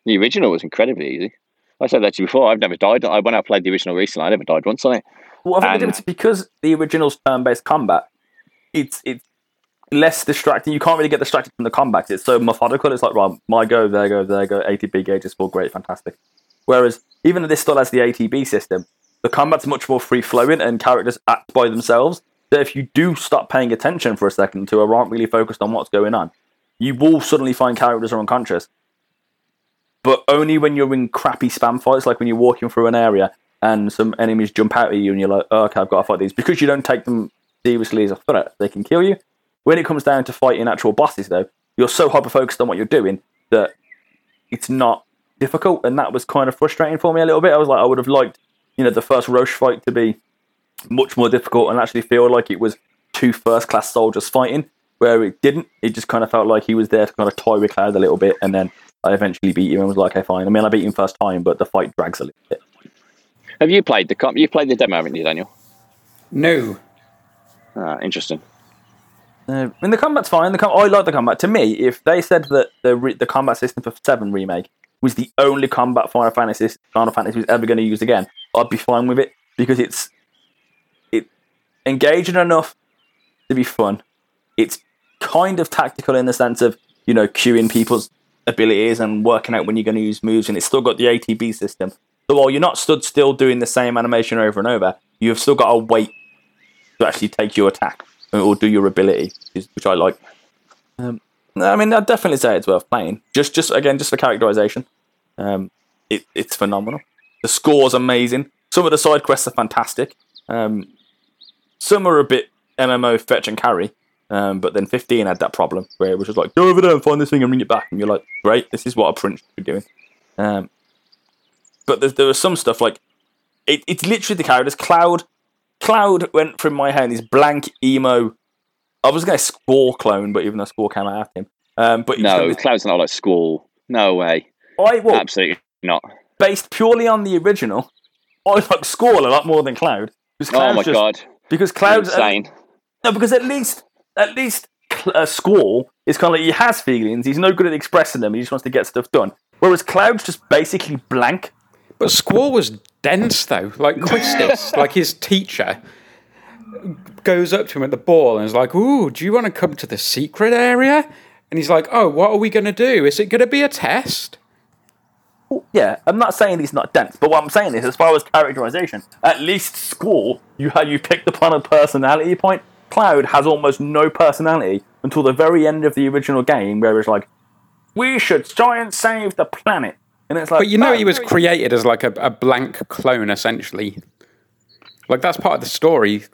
the original was incredibly easy. I said that to you before. I've never died. I, when I played the original recently, I never died once on it.
Well, I think and... it's because the original's turn-based combat. It's it's less distracting. You can't really get distracted from the combat. It's so methodical. It's like, right, my go, there go, there go. ATB gauge is all great, fantastic. Whereas even though this still has the ATB system, the combat's much more free flowing and characters act by themselves. So if you do stop paying attention for a second to or aren't really focused on what's going on, you will suddenly find characters are unconscious. But only when you're in crappy spam fights, like when you're walking through an area and some enemies jump out at you and you're like, oh, okay, I've got to fight these. Because you don't take them seriously as a threat, they can kill you. When it comes down to fighting actual bosses, though, you're so hyper focused on what you're doing that it's not difficult, and that was kind of frustrating for me a little bit. I was like, I would have liked, you know, the first Roche fight to be much more difficult and actually feel like it was two first class soldiers fighting, where it didn't. It just kind of felt like he was there to kind of toy with Cloud a little bit, and then I eventually beat him and was like, okay, fine. I mean, I beat him first time, but the fight drags a little bit.
Have you played the comp? You've played the demo, haven't you, Daniel?
No.
Ah, interesting.
Uh, I mean, the combat's fine. The com- I like the combat. To me, if they said that the re- the combat system for Seven remake was the only combat Final Fantasy Final Fantasy was ever going to use again, I'd be fine with it because it's it engaging enough to be fun. It's kind of tactical in the sense of you know queuing people's abilities and working out when you're going to use moves, and it's still got the ATB system. So while you're not stood still doing the same animation over and over, you've still got to wait to actually take your attack or do your ability, which I like. Um, I mean, I'd definitely say it's worth playing. Just, just again, just for characterization, um, it, it's phenomenal. The score's amazing. Some of the side quests are fantastic. Um, some are a bit MMO fetch and carry, um, but then 15 had that problem where it was just like, go over there and find this thing and bring it back. And you're like, great, this is what a prince should be doing. Um, but there, there was some stuff like, it, it's literally the characters. Cloud Cloud went from my hand, this blank emo. I was going to Squall clone, but even though Squall came out after him. Um, but
no, this, Cloud's not like Squall. No way.
I well,
absolutely not.
Based purely on the original, I like Squall a lot more than Cloud.
oh my just, god!
Because Cloud's
insane.
no, because at least at least uh, Squall is kind of like he has feelings. He's no good at expressing them. He just wants to get stuff done. Whereas Cloud's just basically blank.
But Squall was dense though. Like Quistis, *laughs* like his teacher, goes up to him at the ball and is like, "Ooh, do you want to come to the secret area?" And he's like, "Oh, what are we going to do? Is it going to be a test?"
Yeah, I'm not saying he's not dense, but what I'm saying is, as far as characterization, at least Squall, you had you picked upon a personality point. Cloud has almost no personality until the very end of the original game, where it's like, "We should try and save the planet." And it's like,
but you know, oh, he was created as like a, a blank clone, essentially. Like that's part of the story.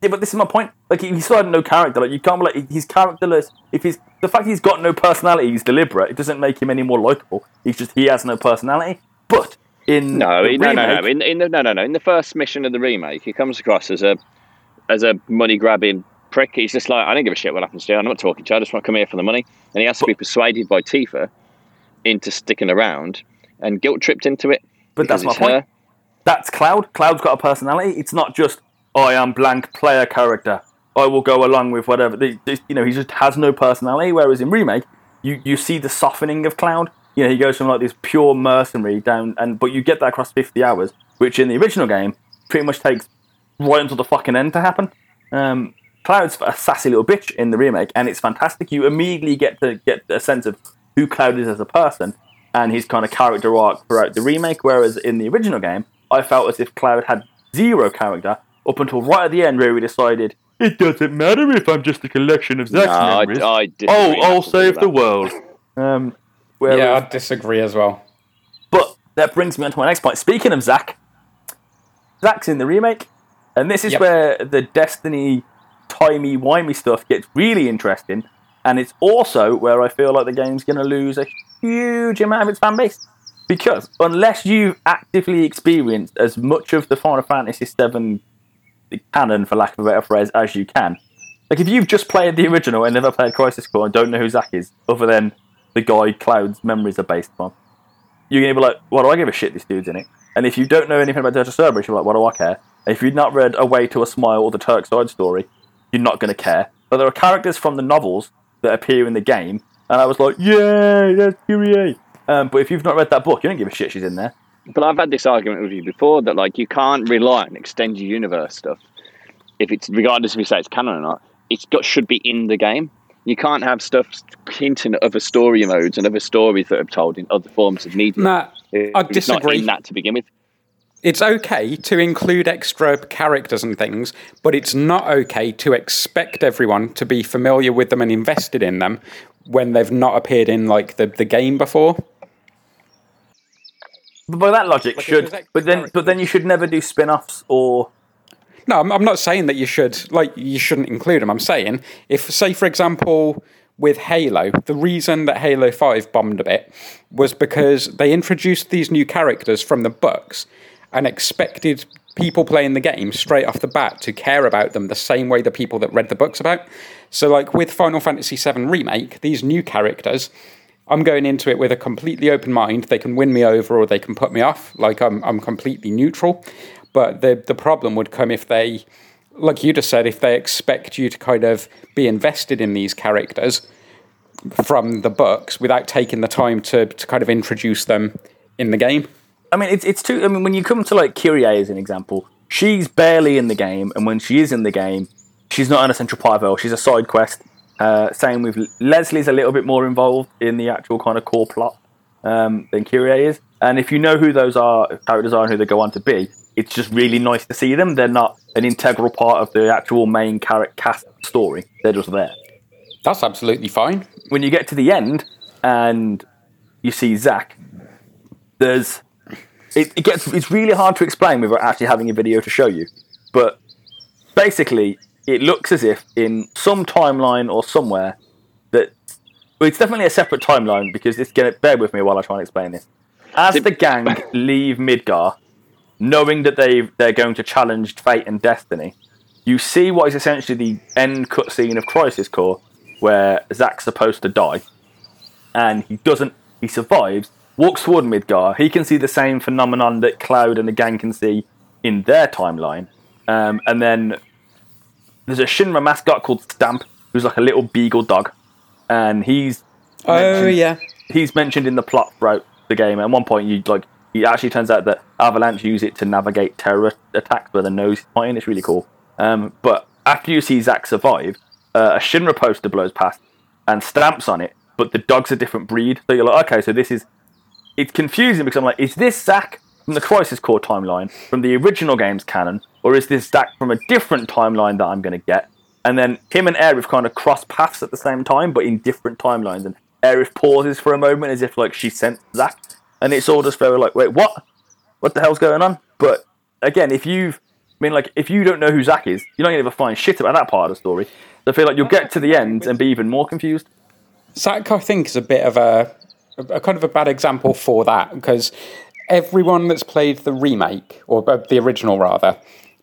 Yeah, but this is my point. Like he, still had no character. Like you can't like he's characterless. If he's the fact he's got no personality, he's deliberate. It doesn't make him any more likable. He's just he has no personality. But in
no, no, remake, no, no, in, in the, no, no, no. In the first mission of the remake, he comes across as a as a money grabbing prick. He's just like I don't give a shit what happens to you. I'm not talking to you. I just want to come here for the money. And he has to be persuaded by Tifa into sticking around and guilt tripped into it.
But that's my point. Her. That's Cloud. Cloud's got a personality. It's not just I am blank player character. I will go along with whatever. you know, he just has no personality. Whereas in remake, you you see the softening of Cloud. You know, he goes from like this pure mercenary down, and but you get that across 50 hours, which in the original game pretty much takes right until the fucking end to happen. Um, Cloud's a sassy little bitch in the remake, and it's fantastic. You immediately get to get a sense of who Cloud is as a person and his kind of character arc throughout the remake. Whereas in the original game, I felt as if Cloud had zero character up until right at the end, where we decided it doesn't matter if I'm just a collection of Zack's
No,
memories.
I, I disagree
oh, I'll save
with
the world. Um, whereas,
Yeah, I disagree as well.
but that brings me on to my next point. Speaking of Zack, Zack's in the remake, and this is
Yep.
where the Destiny timey wimey stuff gets really interesting. And it's also where I feel like the game's going to lose a huge amount of its fan base. Because unless you've actively experienced as much of the Final Fantasy VII canon, for lack of a better phrase, as you can, like if you've just played the original and never played Crisis Core and don't know who Zack is, other than the guy Cloud's memories are based on, you're gonna be like, "What do I give a shit? This dude's in it." And if you don't know anything about of Cerberus, you're like, "What do I care?" And if you've not read Away to a Smile or the Turk side story, you're not gonna care. But there are characters from the novels that appear in the game, and I was like, "Yay, that's Kyrie!" Um, but if you've not read that book, you don't give a shit she's in there.
But I've had this argument with you before that like you can't rely on extended universe stuff if it's regardless if you say it's canon or not. It's got should be in the game. You can't have stuff hinting at other story modes and other stories that are told in other forms of media.
Nah,
If
I
it's not
disagree.
in that to begin with.
It's okay to include extra characters and things, but it's not okay to expect everyone to be familiar with them and invested in them when they've not appeared in like the, the game before.
But by that logic,
Like,
should but then but then you should never do spin-offs or
No, I'm, I'm not saying that you should like you shouldn't include them. I'm saying if, say, for example, with Halo, the reason that Halo Five bombed a bit was because they introduced these new characters from the books and expected people playing the game straight off the bat to care about them the same way the people that read the books about. So, like with Final Fantasy VII Remake, these new characters. I'm going into it with a completely open mind. They can win me over or they can put me off. Like I'm, I'm completely neutral. But the the problem would come if they, like you just said, if they expect you to kind of be invested in these characters from the books without taking the time to, to kind of introduce them in the game.
I mean, it's it's too. I mean, when you come to like Kyrie as an example, she's barely in the game, and when she is in the game, she's not an essential part of it. She's a side quest. Uh, same with Leslie's a little bit more involved in the actual kind of core plot um, than Kyrie is. And if you know who those are, characters are, and who they go on to be, it's just really nice to see them. They're not an integral part of the actual main character cast story. They're just there.
That's absolutely fine.
when you get to the end and you see Zack, there's it, it gets it's really hard to explain without actually having a video to show you. But basically, it looks as if in some timeline or somewhere that well, it's definitely a separate timeline because it's gonna bear with me while I try and explain this. As the gang *laughs* leave Midgar, knowing that they they're going to challenge fate and destiny, you see what is essentially the end cutscene of Crisis Core, where Zack's supposed to die, and he doesn't. He survives. Walks toward Midgar. He can see the same phenomenon that Cloud and the gang can see in their timeline. Um, and then there's a Shinra mascot called Stamp, who's like a little beagle dog, and he's
Oh yeah.
he's mentioned in the plot throughout the game. At one point, you like it actually turns out that Avalanche use it to navigate terror attacks where the nose is pointing. It's really cool. Um, but after you see Zack survive, uh, a Shinra poster blows past and stamps on it, but the dog's a different breed. So you're like, okay, so this is it's confusing because I'm like, is this Zack from the Crisis Core timeline from the original game's canon, or is this Zack from a different timeline that I'm going to get? And then him and Aerith kind of cross paths at the same time, but in different timelines. And Aerith pauses for a moment as if like she sent Zack, and it's all just very like, wait, what? What the hell's going on? But again, if you've, I mean, like, if you don't know who Zack is, you're not going to ever find shit about that part of the story. So I feel like you'll get to the end and be even more confused.
Zack, I think, is a bit of a, a kind of a bad example for that because everyone that's played the remake or uh, the original rather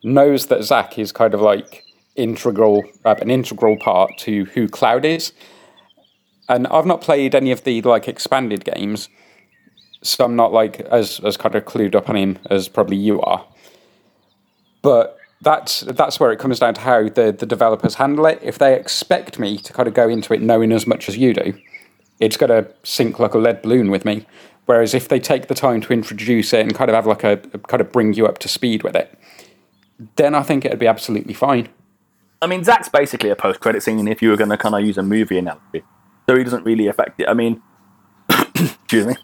knows that Zack is kind of like integral, uh, an integral part to who Cloud is. And I've not played any of the like expanded games, so I'm not like as as kind of clued up on him as probably you are. But that's that's where it comes down to how the, the developers handle it. If they expect me to kind of go into it knowing as much as you do, it's going to sink like a lead balloon with me. Whereas if they take the time to introduce it and kind of have like a, kind of bring you up to speed with it, then I think it'd be absolutely fine.
I mean, Zack's basically a post credit scene if you were going to kind of use a movie analogy. So he doesn't really affect it. I mean, *coughs* excuse me.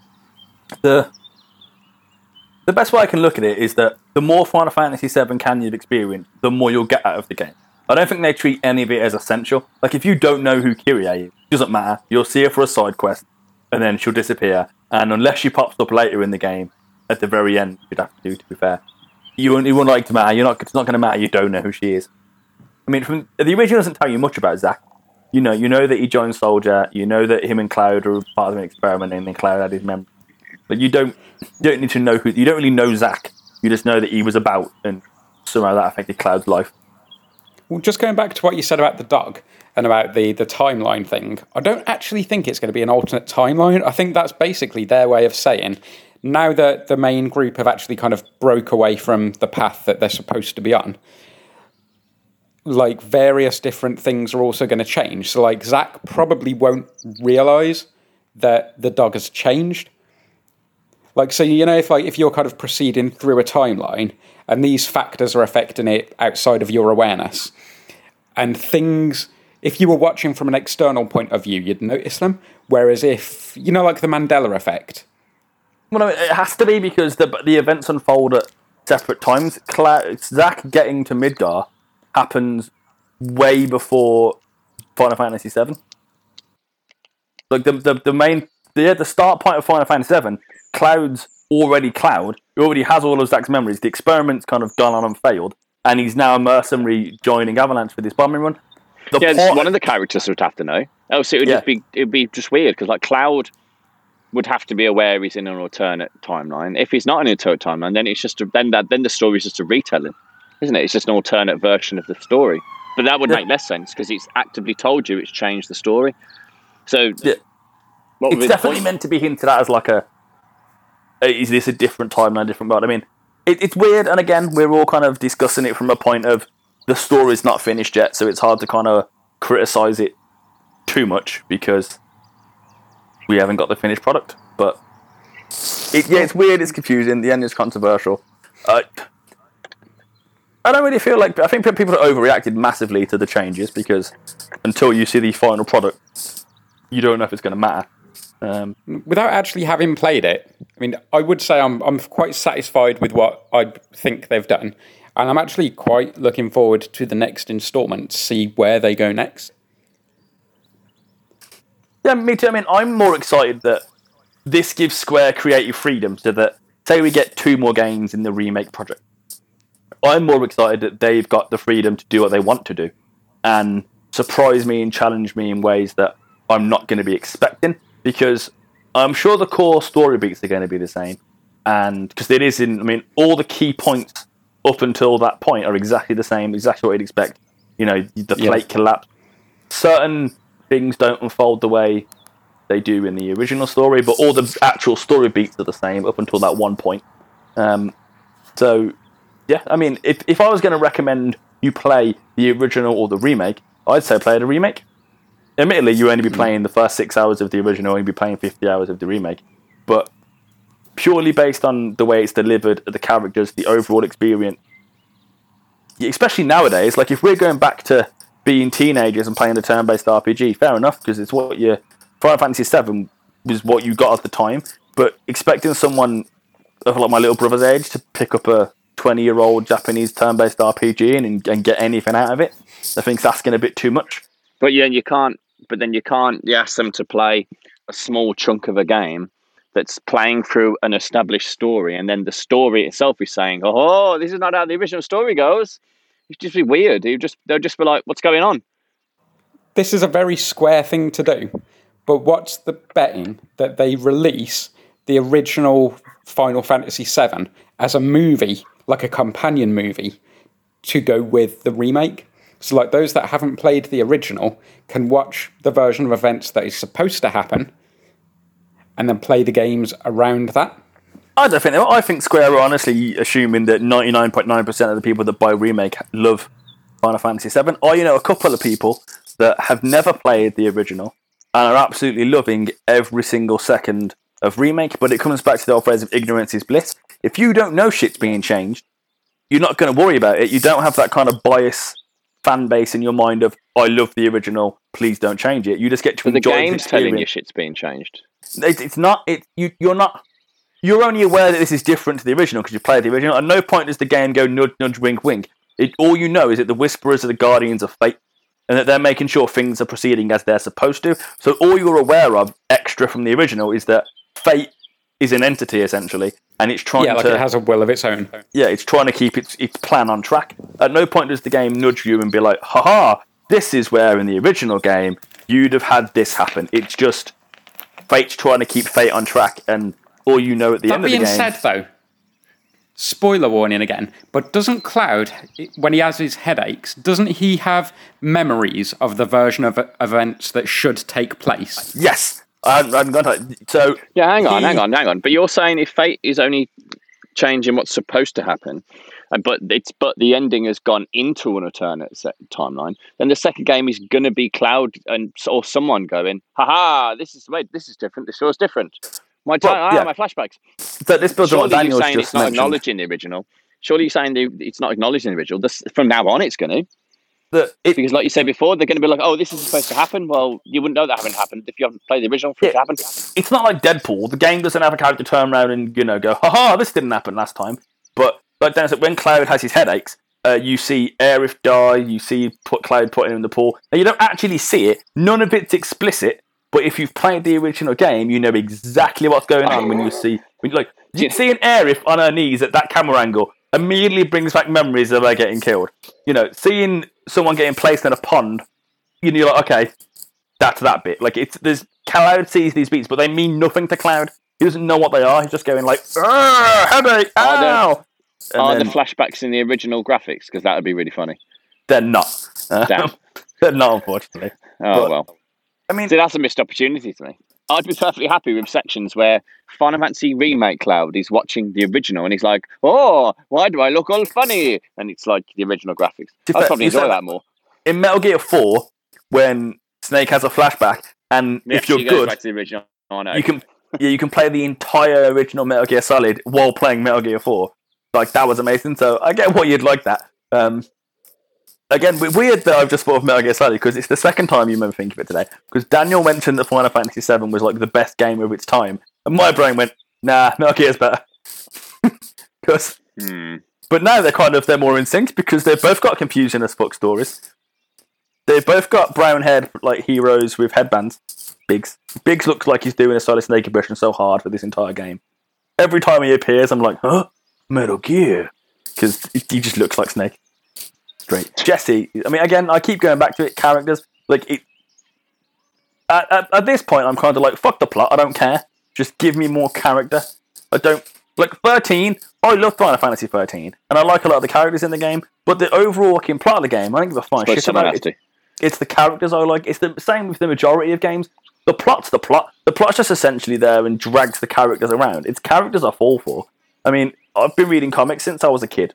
The the best way I can look at it is that the more Final Fantasy VII can you've experienced, the more you'll get out of the game. I don't think they treat any of it as essential. Like, if you don't know who Kyrie is, doesn't matter. You'll see her for a side quest, and then she'll disappear. And unless she pops up later in the game, at the very end, you'd have to do, to be fair, you won't, it won't like to matter. You're not, it's not going to matter you don't know who she is. I mean, from, the original doesn't tell you much about Zack. You know, you know that he joined Soldier. You know that him and Cloud are part of an experiment, and then Cloud had his memory. But you don't, you don't need to know who. You don't really know Zack. You just know that he was about, and somehow that affected Cloud's life.
Well, just going back to what you said about the dog and about the, the timeline thing, I don't actually think it's going to be an alternate timeline. I think that's basically their way of saying now that the main group have actually kind of broke away from the path that they're supposed to be on, like various different things are also going to change. So, like, Zack probably won't realize that the dog has changed. Like, so you know, if like if you're kind of proceeding through a timeline and these factors are affecting it outside of your awareness, and things, if you were watching from an external point of view, you'd notice them. Whereas if you know, like the Mandela effect,
Well, it has to be because the the events unfold at separate times. Cla- Zack getting to Midgar happens way before Final Fantasy VII. Like the the, the main the the start point of Final Fantasy VII, Cloud's already Cloud. He already has all of Zack's memories. The experiment's kind of gone on and failed, and he's now a mercenary joining Avalanche for this bombing run. The
Yeah, one of the characters would have to know. Oh, Else it would
Yeah.
just be it'd be just weird because like Cloud would have to be aware he's in an alternate timeline. If he's not in an alternate timeline, then it's just a, then that then the story's just a retelling, isn't it? It's just an alternate version of the story. But that would
Yeah.
make less sense because it's actively told you it's changed the story. So
Yeah. it's definitely meant to be hinted at as like a, a- is this a different timeline, different world? I mean, it, it's weird, and again, we're all kind of discussing it from a point of the story's not finished yet, so it's hard to kind of criticize it too much because we haven't got the finished product. But it, yeah, it's weird, it's confusing. The end is controversial. Uh, I don't really feel like I think people have overreacted massively to the changes because until you see the final product, you don't know if it's going to matter. Um,
without actually having played it, I mean, I would say I'm I'm quite satisfied with what I think they've done, and I'm actually quite looking forward to the next instalment to see where they go next.
Yeah, me too. I mean, I'm more excited that this gives Square creative freedom so that, say, we get two more games in the remake project. I'm more excited that they've got the freedom to do what they want to do and surprise me and challenge me in ways that I'm not going to be expecting because I'm sure the core story beats are going to be the same. And because it is in, I mean, all the key points up until that point are exactly the same, exactly what you'd expect. You know, the
Yeah.
plate collapse. Certain things don't unfold the way they do in the original story, but all the actual story beats are the same up until that one point. Um, so, yeah, I mean, if, if I was going to recommend you play the original or the remake, I'd say play the remake. Admittedly, you only be playing the first six hours of the original, and you'd be playing 50 hours of the remake. But purely based on the way it's delivered, the characters, the overall experience, especially nowadays, like if we're going back to being teenagers and playing a turn-based RPG, fair enough, because it's what you Final Fantasy VII was what you got at the time. But expecting someone of like my little brother's age to pick up a 20-year-old Japanese turn-based RPG and, and get anything out of it, I think's asking a bit too much.
But yeah, you can't. But then you can't. You ask them to play a small chunk of a game that's playing through an established story, and then the story itself is saying, "Oh, this is not how the original story goes." It'd just be weird. You just they'll just be like, "What's going on?"
This is a very square thing to do, but what's the betting that they release the original Final Fantasy VII as a movie, like a companion movie, to go with the remake? So, like those that haven't played the original can watch the version of events that is supposed to happen, and then play the games around that.
I don't think. I think Square are honestly assuming that 99.9% of the people that buy remake love Final Fantasy VII. Or you know, a couple of people that have never played the original and are absolutely loving every single second of remake. But it comes back to the old phrase of ignorance is bliss. If you don't know shit's being changed, you're not going to worry about it. You don't have that kind of bias fan base in your mind of I love the original, please don't change it. You just get to
But the
enjoy
game's telling you shit's being changed.
It, it's not. It you you're not. You're only aware that this is different to the original because you played the original. At no point does the game go nudge nudge wink wink. It, all you know is that the Whisperers are the guardians of fate, and that they're making sure things are proceeding as they're supposed to. So all you're aware of, extra from the original, is that fate is an entity essentially, and it's trying to
Yeah, like
to
it has a will of its own.
yeah, it's trying to keep its its plan on track. At no point does the game nudge you and be like, haha, this is where in the original game you'd have had this happen. It's just fate's trying to keep fate on track, and all you know at the
That
end of the game.
That being said, though, spoiler warning again, but doesn't Cloud, when he has his headaches, doesn't he have memories of the version of events that should take place?
yes, I hadn't, I hadn't got to. So
Yeah, hang on,
he-
hang on, hang on. But you're saying if fate is only changing what's supposed to happen, and but it's but the ending has gone into an alternate set timeline, then the second game is going to be Cloud and or someone going, haha, this is wait, this is different. This feels different. My time,
Well,
ah,
yeah.
my flashbacks.
But this builds on what Daniel's
saying
just
it's not
mentioned.
acknowledging the original. Surely you're saying the, it's not acknowledging the original. This, from now on, it's going to
it,
because, like you said before, they're going to be like, "Oh, this is supposed to happen." Well, you wouldn't know that haven't happened if you haven't played the original for it to happen.
it's not like Deadpool. The game doesn't have a character turn around and you know go, haha, this didn't happen last time. But like Dan said, when Cloud has his headaches, uh, you see Aerith die, you see put Cloud putting him in the pool. Now you don't actually see it. None of it's explicit. But if you've played the original game, you know exactly what's going on when you see when like you
Yeah.
seeing Aerith on her knees at that camera angle immediately brings back memories of her getting killed. You know, seeing someone getting placed in a pond, you know, you're like, okay, that's that bit. Like it's there's Cloud sees these beats, but they mean nothing to Cloud. He doesn't know what they are. He's just going like, "Arr, headache, ow. And
Are
then
the flashbacks in the original graphics? Because that would be really funny.
they're not. *laughs*
Damn.
they're not, unfortunately.
Oh
But-
well.
I mean,
See, that's a missed opportunity to me. I'd be perfectly happy with sections where Final Fantasy Remake Cloud is watching the original and he's like, "Oh, why do I look all funny?" And it's like the original graphics. I'd probably enjoy
that-
more.
in Metal Gear 4, when Snake has a flashback, and
Yeah,
if you're good,
back to the original. Oh no.
you can yeah, you can play the entire original Metal Gear Solid while playing Metal Gear 4. Like that was amazing. So I get why you'd like that. Um, again, weird that I've just thought of Metal Gear Solid because it's the second time you remember thinking of it today. Because Daniel mentioned that Final Fantasy VII was like the best game of its time, and my brain went, "Nah, Metal Gear's better." *laughs* 'Cause-
Hmm.
but now they're kind of they're more in sync because they've both got confusing as fuck stories. They've both got brown haired like heroes with headbands. Biggs. Biggs looks like he's doing a Solid Snake impression so hard for this entire game. Every time he appears, I'm like, huh? Metal Gear. Because he just looks like Snake. Great. Jesse, I mean, again, I keep going back to it. Characters. Like, it. At, at, at this point, I'm kind of like, fuck the plot. I don't care. Just give me more character. I don't. Like, 13, I love Final Fantasy 13. And I like a lot of the characters in the game. But the overarching plot of the game, I don't give a flying shit about it. It's the characters I like. It's the same with the majority of games. The plot's the plot. The plot's just essentially there and drags the characters around. It's characters I fall for. I mean, I've been reading comics since I was a kid,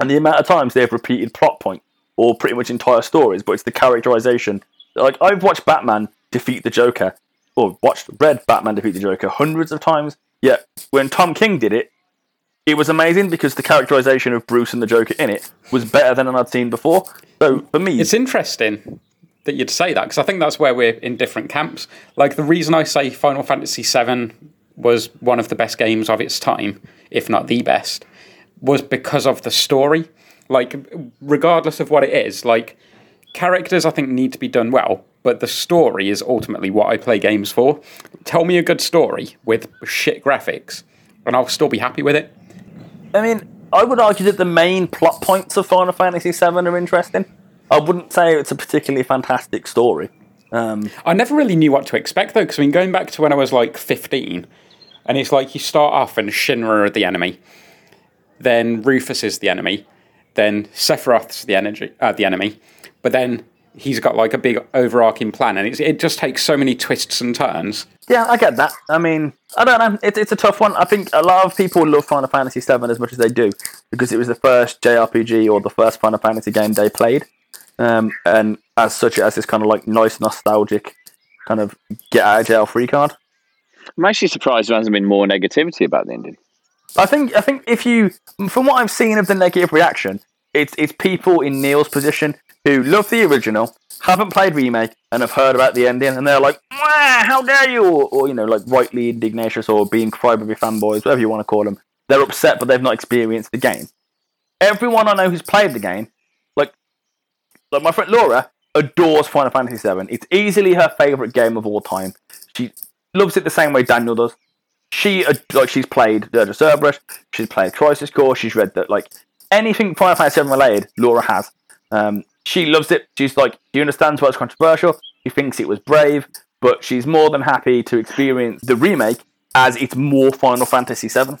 and the amount of times they've repeated plot point or pretty much entire stories, but it's the characterization. Like I've watched Batman defeat the Joker, or watched Red Batman defeat the Joker hundreds of times. Yet when Tom King did it, it was amazing because the characterization of Bruce and the Joker in it was better than I'd seen before. So for me,
It's interesting that you'd say that because I think that's where we're in different camps. Like the reason I say Final Fantasy VII was one of the best games of its time, if not the best, was because of the story. Like, regardless of what it is, like characters I think need to be done well, but the story is ultimately what I play games for. Tell me a good story with shit graphics, and I'll still be happy with it.
I mean, I would argue that the main plot points of Final Fantasy VII are interesting. I wouldn't say it's a particularly fantastic story. Um,
I never really knew what to expect though, because I mean, going back to when I was like 15, and it's like you start off and Shinra are the enemy, then Rufus is the enemy, then Sephiroth's the energy, uh, the enemy, but then he's got like a big overarching plan, and it just takes so many twists and turns.
yeah, I get that. I mean, I don't know. It, it's a tough one. I think a lot of people love Final Fantasy VII as much as they do because it was the first JRPG or the first Final Fantasy game they played. Um, and as such, it has this kind of like nice nostalgic kind of get out of jail free card.
I'm actually surprised there hasn't been more negativity about the ending.
I think I think if you, from what I've seen of the negative reaction, it's it's people in Neil's position who love the original, haven't played remake, and have heard about the ending, and they're like, "How dare you!" Or, or you know, like rightly indignatious or being crybaby fanboys, whatever you want to call them. They're upset, but they've not experienced the game. Everyone I know who's played the game, like like my friend Laura, adores Final Fantasy VII. It's easily her favorite game of all time. She loves it the same way Daniel does. She uh, like she's played Dirge of Cerberus, she's played Crisis Core, she's read that like anything Final Fantasy VII related. Laura has. Um, she loves it. She's like she understands why it's controversial. She thinks it was brave, but she's more than happy to experience the remake as it's more Final Fantasy VII.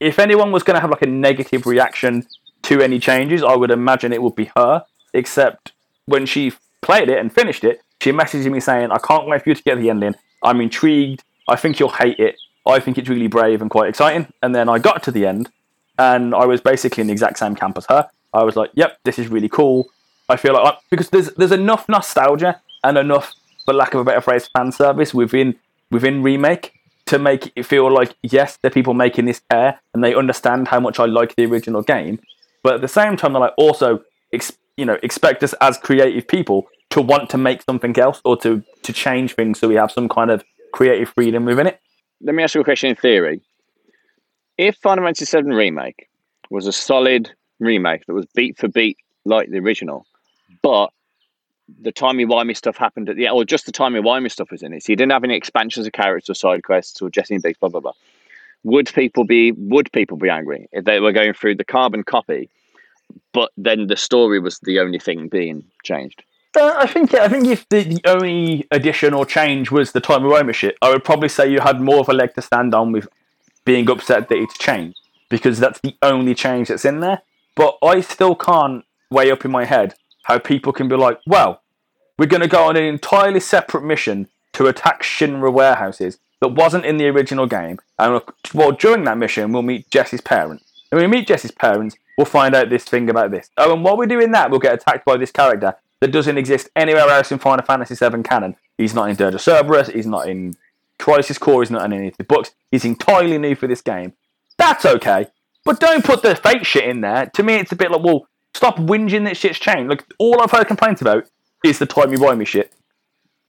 If anyone was going to have like a negative reaction to any changes, I would imagine it would be her. Except when she played it and finished it, she messaged me saying, "I can't wait for you to get the ending. I'm intrigued. I think you'll hate it. I think it's really brave and quite exciting." And then I got to the end, and I was basically in the exact same camp as her. I was like, "Yep, this is really cool." I feel like I, because there's there's enough nostalgia and enough, for lack of a better phrase, fan service within within remake to make it feel like yes, the people making this care and they understand how much I like the original game, but at the same time, they're like also ex- you know expect us as creative people to want to make something else or to to change things so we have some kind of creative freedom within it.
Let me ask you a question in theory. If Final Fantasy VII Remake was a solid remake that was beat for beat like the original, but the timey-wimey stuff happened at the end, or just the timey-wimey stuff was in it, so you didn't have any expansions of characters or side quests or Jesse and Biggs, blah, blah, blah. Would people be would people be angry if they were going through the carbon copy, but then the story was the only thing being changed?
Uh, I think yeah, I think if the, the only addition or change was the time of shit, I would probably say you had more of a leg to stand on with being upset that it's changed because that's the only change that's in there. But I still can't weigh up in my head how people can be like, well, we're going to go on an entirely separate mission to attack Shinra warehouses that wasn't in the original game. And well, during that mission, we'll meet Jesse's parents. And when we meet Jesse's parents, we'll find out this thing about this. Oh, and while we're doing that, we'll get attacked by this character that doesn't exist anywhere else in Final Fantasy VII canon. He's not in Dirge of Cerberus, he's not in Crisis Core, he's not in any of the books. He's entirely new for this game. That's okay. But don't put the fake shit in there. To me, it's a bit like, well, stop whinging that shit's changed. Like, all I've heard complaints about is the timey-wimey shit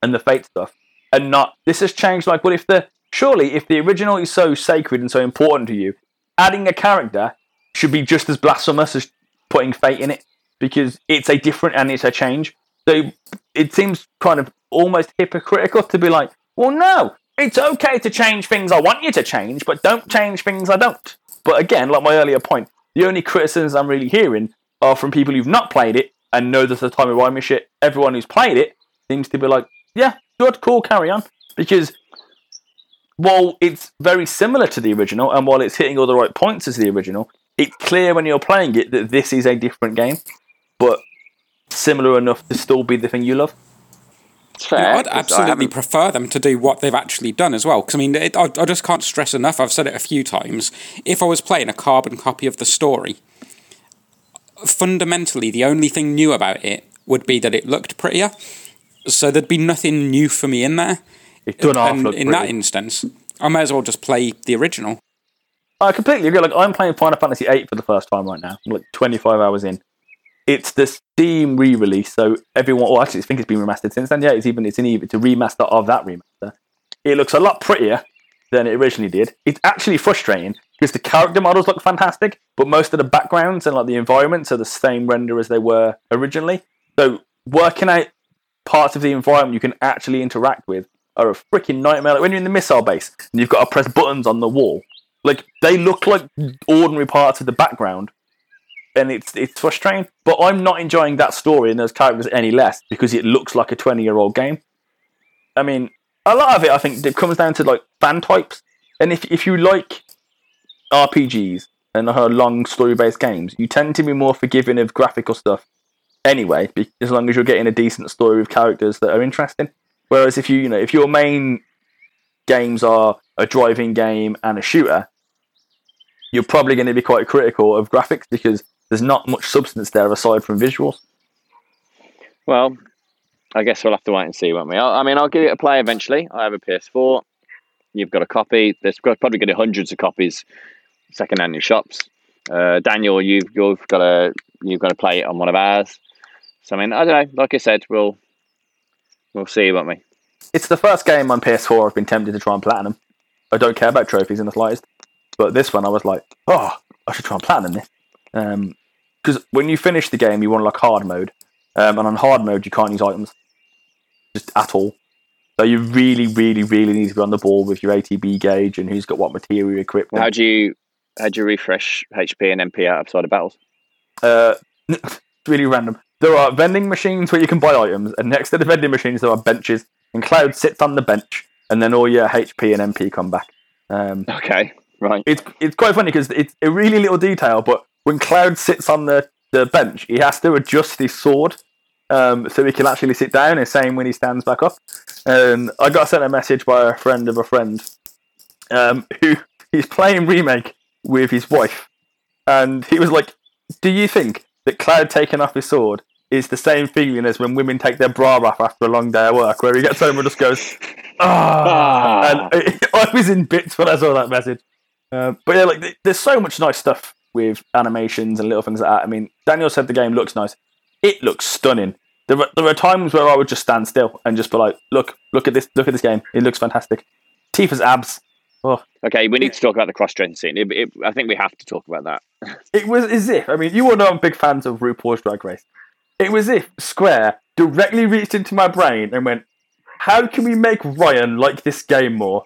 and the fate stuff. And not, this has changed. Like, well, if the, surely, if the original is so sacred and so important to you, adding a character should be just as blasphemous as putting fate in it because it's a different and it's a change. So it seems kind of almost hypocritical to be like, well, no, it's okay to change things I want you to change, but don't change things I don't. But again, like my earlier point, the only criticisms I'm really hearing are from people who've not played it and know that the time of rhyming shit. Everyone who's played it seems to be like, yeah, good, cool, carry on. Because while it's very similar to the original and while it's hitting all the right points as the original, it's clear when you're playing it that this is a different game, but similar enough to still be the thing you love.
Fair,
you know, I'd absolutely prefer them to do what they've actually done as well. Because I mean, it, I, I just can't stress enough. I've said it a few times. If I was playing a carbon copy of the story, fundamentally, the only thing new about it would be that it looked prettier. So there'd be nothing new for me in there.
It done half
and in that instance, I may as well just play the original.
I completely agree. Like I'm playing Final Fantasy VIII for the first time right now. I'm like 25 hours in. It's the Steam re-release, so everyone. Well, actually, I think it's been remastered since then. Yeah, it's even it's an even to remaster of that remaster. It looks a lot prettier than it originally did. It's actually frustrating because the character models look fantastic, but most of the backgrounds and like the environments are the same render as they were originally. So working out parts of the environment you can actually interact with are a freaking nightmare. Like when you're in the missile base and you've got to press buttons on the wall, like they look like ordinary parts of the background, and it's it's frustrating. But I'm not enjoying that story and those characters any less because it looks like a 20 year old game. I mean, a lot of it I think it comes down to like fan types, and if if you like RPGs and her long story based games, you tend to be more forgiving of graphical stuff anyway, as long as you're getting a decent story with characters that are interesting. Whereas if you you know if your main games are a driving game and a shooter, you're probably going to be quite critical of graphics because there's not much substance there aside from visuals.
Well, I guess we'll have to wait and see, won't we? I, I mean, I'll give it a play eventually. I have a PS4. You've got a copy. There's probably going to be hundreds of copies second-hand in shops. Uh, Daniel, you've you've got to you've got to play it on one of ours. So I mean, I don't know. Like I said, we'll we'll see, won't we?
It's the first game on PS4 I've been tempted to try and platinum. I don't care about trophies in the slightest, but this one I was like, oh, I should try and platinum this. Because when you finish the game, you want like hard mode, um, and on hard mode you can't use items, just at all. So you really, really, really need to be on the ball with your ATB gauge and who's got what material equipped.
How do you how do you refresh HP and MP outside of battles?
Uh, *laughs* it's really random. There are vending machines where you can buy items, and next to the vending machines there are benches. And Cloud sits on the bench, and then all your HP and MP come back. Um,
Okay, right.
it's it's quite funny because it's a really little detail, but when Cloud sits on the, the bench, he has to adjust his sword um, so he can actually sit down. And same when he stands back up. And I got sent a message by a friend of a friend um, who he's playing remake with his wife, and he was like, "Do you think that Cloud taking off his sword?" Is the same feeling as when women take their bra off after a long day at work, where he gets home and just goes, *laughs* ah, and *laughs* I was in bits when I saw that message. Um, but yeah, like there's so much nice stuff with animations and little things like that. I mean, Daniel said the game looks nice. It looks stunning. There are, there are times where I would just stand still and just be like, "Look, look at this! Look at this game! It looks fantastic." Tifa's abs. Oh,
Okay, we need to talk about the cross-dressing. It, it, I think we have to talk about that.
it was as if I mean, you all know I'm big fans of RuPaul's Drag Race. It was as if Square directly reached into my brain and went, "How can we make Ryan like this game more?"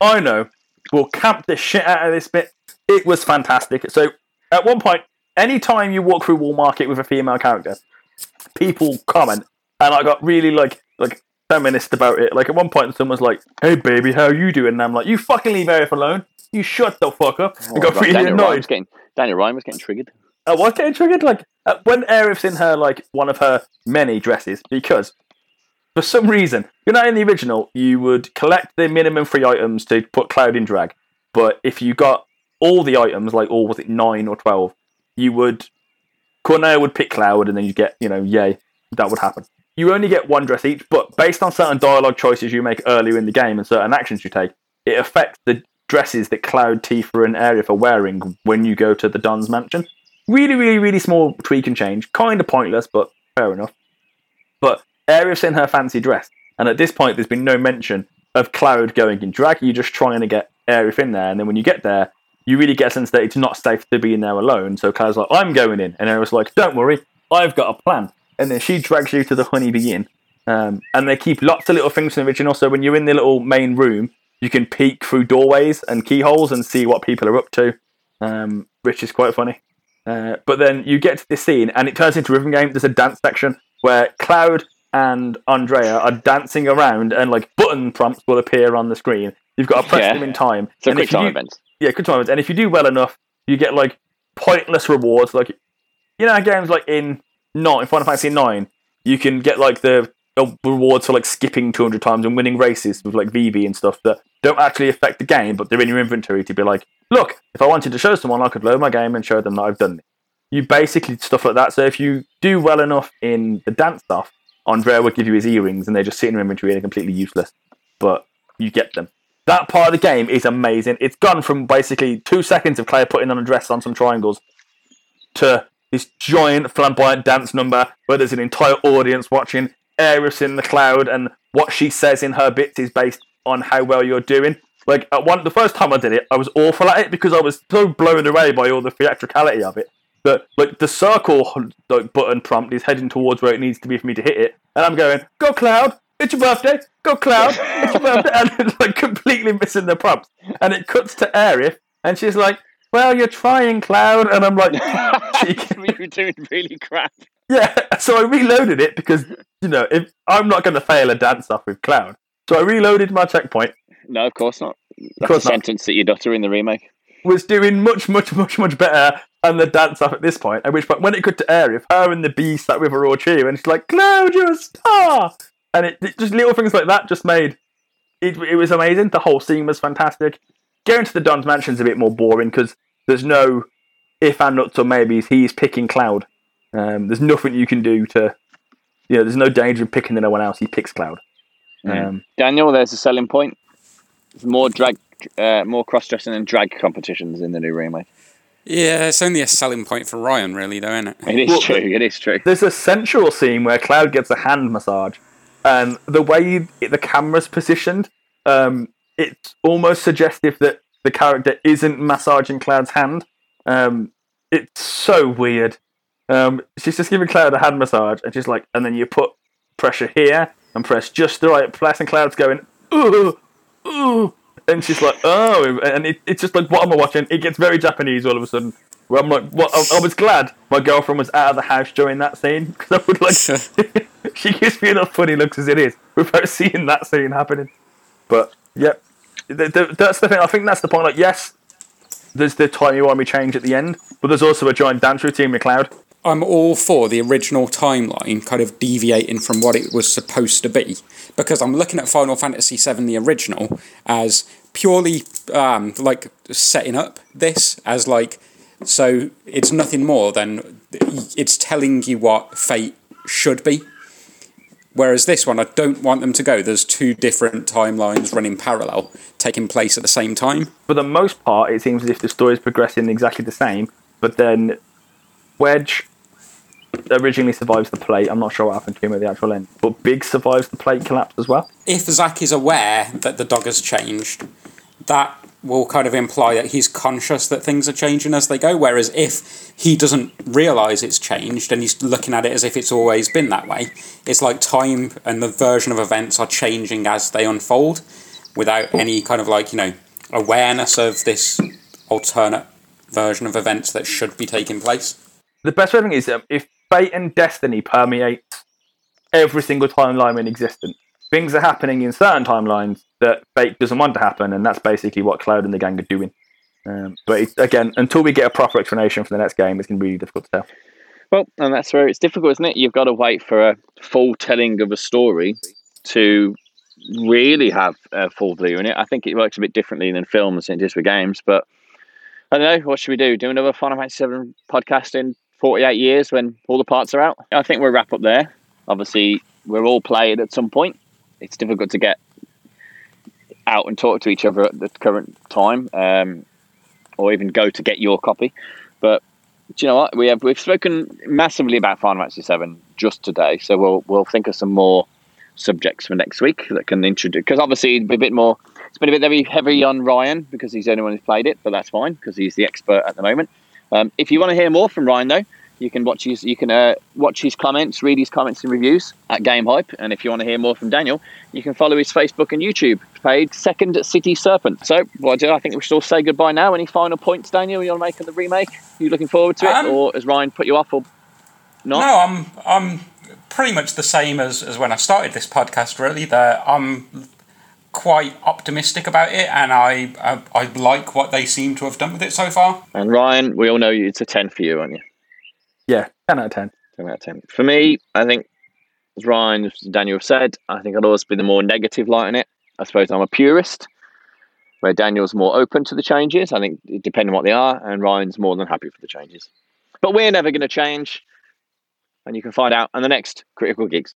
I know. We'll camp the shit out of this bit. It was fantastic. So at one point, anytime you walk through Wall Market with a female character, people comment, and I got really like like feminist about it. Like at one point, someone's like, "Hey baby, how you doing?" And I'm like, "You fucking leave Aerith alone. You shut the fuck up." I got
Oh, God,
really
Daniel Ryan
annoyed.
was getting Daniel Ryan was getting triggered.
I was getting triggered. Like uh, when Aerith's in her like one of her many dresses, because for some reason, you know, in the original, you would collect the minimum three items to put Cloud in drag. But if you got all the items, like all was it nine or twelve, you would Corneo would pick Cloud, and then you get you know, yay, that would happen. You only get one dress each, but based on certain dialogue choices you make earlier in the game and certain actions you take, it affects the dresses that Cloud, Tifa, and Aerith are wearing when you go to the Don's mansion. Really, really, really small tweak and change. Kind of pointless, but fair enough. But Aerith's in her fancy dress, and at this point, there's been no mention of Cloud going in drag. You're just trying to get Aerith in there, and then when you get there, you really get a sense that it's not safe to be in there alone. So Cloud's like, I'm going in. And Aerith's like, don't worry, I've got a plan. And then she drags you to the honeybee inn. Um, and they keep lots of little things from the original. So when you're in the little main room, you can peek through doorways and keyholes and see what people are up to, um, which is quite funny. Uh, but then you get to this scene and it turns into a rhythm game. There's a dance section where Cloud and Andrea are dancing around and like button prompts will appear on the screen. You've got to press
Yeah.
them in time.
So
And
quick
you
time
do-
events.
Yeah, good times. And if you do well enough, you get like pointless rewards. Like you know, games like in not in Final Fantasy Nine, you can get like the rewards for like skipping two hundred times and winning races with like VB and stuff that don't actually affect the game, but they're in your inventory to be like, look, if I wanted to show someone, I could load my game and show them that I've done it. You basically stuff like that. So if you do well enough in the dance stuff, Andrea would give you his earrings, and they just sit in your inventory and they're completely useless. But you get them. That part of the game is amazing. It's gone from basically two seconds of Claire putting on a dress on some triangles to this giant flamboyant dance number where there's an entire audience watching Aerith in the cloud, and what she says in her bits is based on how well you're doing. Like at one, the first time I did it, I was awful at it because I was so blown away by all the theatricality of it. But like the circle like button prompt is heading towards where it needs to be for me to hit it, and I'm going, "Go Cloud! It's your birthday! Go Cloud! *laughs* It's your birthday!" and it's like completely missing the prompts. And it cuts to Aerith, and she's like, "Well, you're trying, Cloud," and I'm like, *laughs*
were doing really crap.
Yeah, *laughs* so I reloaded it because you know if I'm not going to fail a dance off with Cloud, so I reloaded my checkpoint.
No, of course not. That's
course
a
not.
sentence that you'd utter in the remake.
Was doing much, much, much, much better than the dance off at this point. At which point, when it got to Aerith, her and the beast sat with her all cheering, and she's like, "Cloud, you're a star!" And it, it- just little things like that just made it. It was amazing. The whole scene was fantastic. Going to the Don's mansion's a bit more boring because there's no if and nuts or maybes. He's picking Cloud. Um, there's nothing you can do to you know, there's no danger of picking anyone else. He picks Cloud.
Mm.
Um,
Daniel, there's a selling point. There's more drag, uh, more cross dressing and drag competitions in the new remake.
Yeah, it's only a selling point for Ryan, really, though, isn't it?
It is
Well,
true. It is true.
there's a central scene where Cloud gets a hand massage, and the way the camera's positioned, um, it's almost suggestive that the character isn't massaging Cloud's hand. Um, it's so weird. Um, she's just giving Cloud a hand massage, and she's like, and then you put pressure here and press just the right place, and Cloud's going, ooh, ooh, and she's like, oh, and it, it's just like, what am I watching? It gets very Japanese all of a sudden. Where I'm like, what? I, I was glad my girlfriend was out of the house during that scene *laughs* because I would like. *laughs* *laughs* she gives me enough funny looks as it is without seeing that scene happening. But yep, th- th- that's the thing. I think that's the point. Like, yes, there's the timey wimey change at the end, but there's also a giant dance routine with Cloud.
I'm all for the original timeline kind of deviating from what it was supposed to be because I'm looking at Final Fantasy VII, the original, as purely um, like setting up this as like so it's nothing more than it's telling you what fate should be. Whereas this one, I don't want them to go. There's two different timelines running parallel, taking place at the same time.
For the most part, it seems as if the story is progressing exactly the same, but then Wedge originally survives the plate. I'm not sure what happened to him at the actual end, but Biggs survives the plate collapse as well.
if Zack is aware that the dog has changed, that will kind of imply that he's conscious that things are changing as they go. Whereas if he doesn't realise it's changed and he's looking at it as if it's always been that way, it's like time and the version of events are changing as they unfold without any kind of like, you know, awareness of this alternate version of events that should be taking place.
The best way of thinking is um, if fate and destiny permeate every single timeline in existence, things are happening in certain timelines that fate doesn't want to happen, and that's basically what Cloud and the gang are doing. Um, but it, again, until we get a proper explanation for the next game, it's going to be really difficult to tell.
Well, and that's where it's difficult, isn't it? You've got to wait for a full telling of a story to really have a full view in it. I think it works a bit differently than films it does with games. But I don't know. What should we do? Do another Final Fantasy Seven podcast in forty-eight years when all the parts are out? I think we'll wrap up there. Obviously, we're all played at some point. It's difficult to get out and talk to each other at the current time, um, or even go to get your copy. But do you know what? We have we've spoken massively about Final Fantasy Seven just today, so we'll we'll think of some more subjects for next week that can introduce because obviously a bit more. It's been a bit heavy on Ryan because he's the only one who's played it, but that's fine because he's the expert at the moment. Um, if you want to hear more from Ryan though, you can watch his you can uh, watch his comments, read his comments and reviews at Game Hype, and if you want to hear more from Daniel, you can follow his Facebook and YouTube page, Second City Serpent. So, what I do, I think we should all say goodbye now. Any final points, Daniel? You want to make on the remake? Are you looking forward to it,
Um,
or has Ryan put you off, or not?
No, I'm I'm pretty much the same as, as when I started this podcast. Really, that I'm quite optimistic about it, and I, I I like what they seem to have done with it so far.
And Ryan, we all know you, it's a ten for you, aren't you?
Yeah, 10 out of 10.
10 out of 10. For me, I think, as Ryan, as Daniel said, I think I'd always be the more negative light on it. I suppose I'm a purist, where Daniel's more open to the changes. I think, depending on what they are, and Ryan's more than happy for the changes. But we're never going to change, and you can find out on the next Critical Gigs.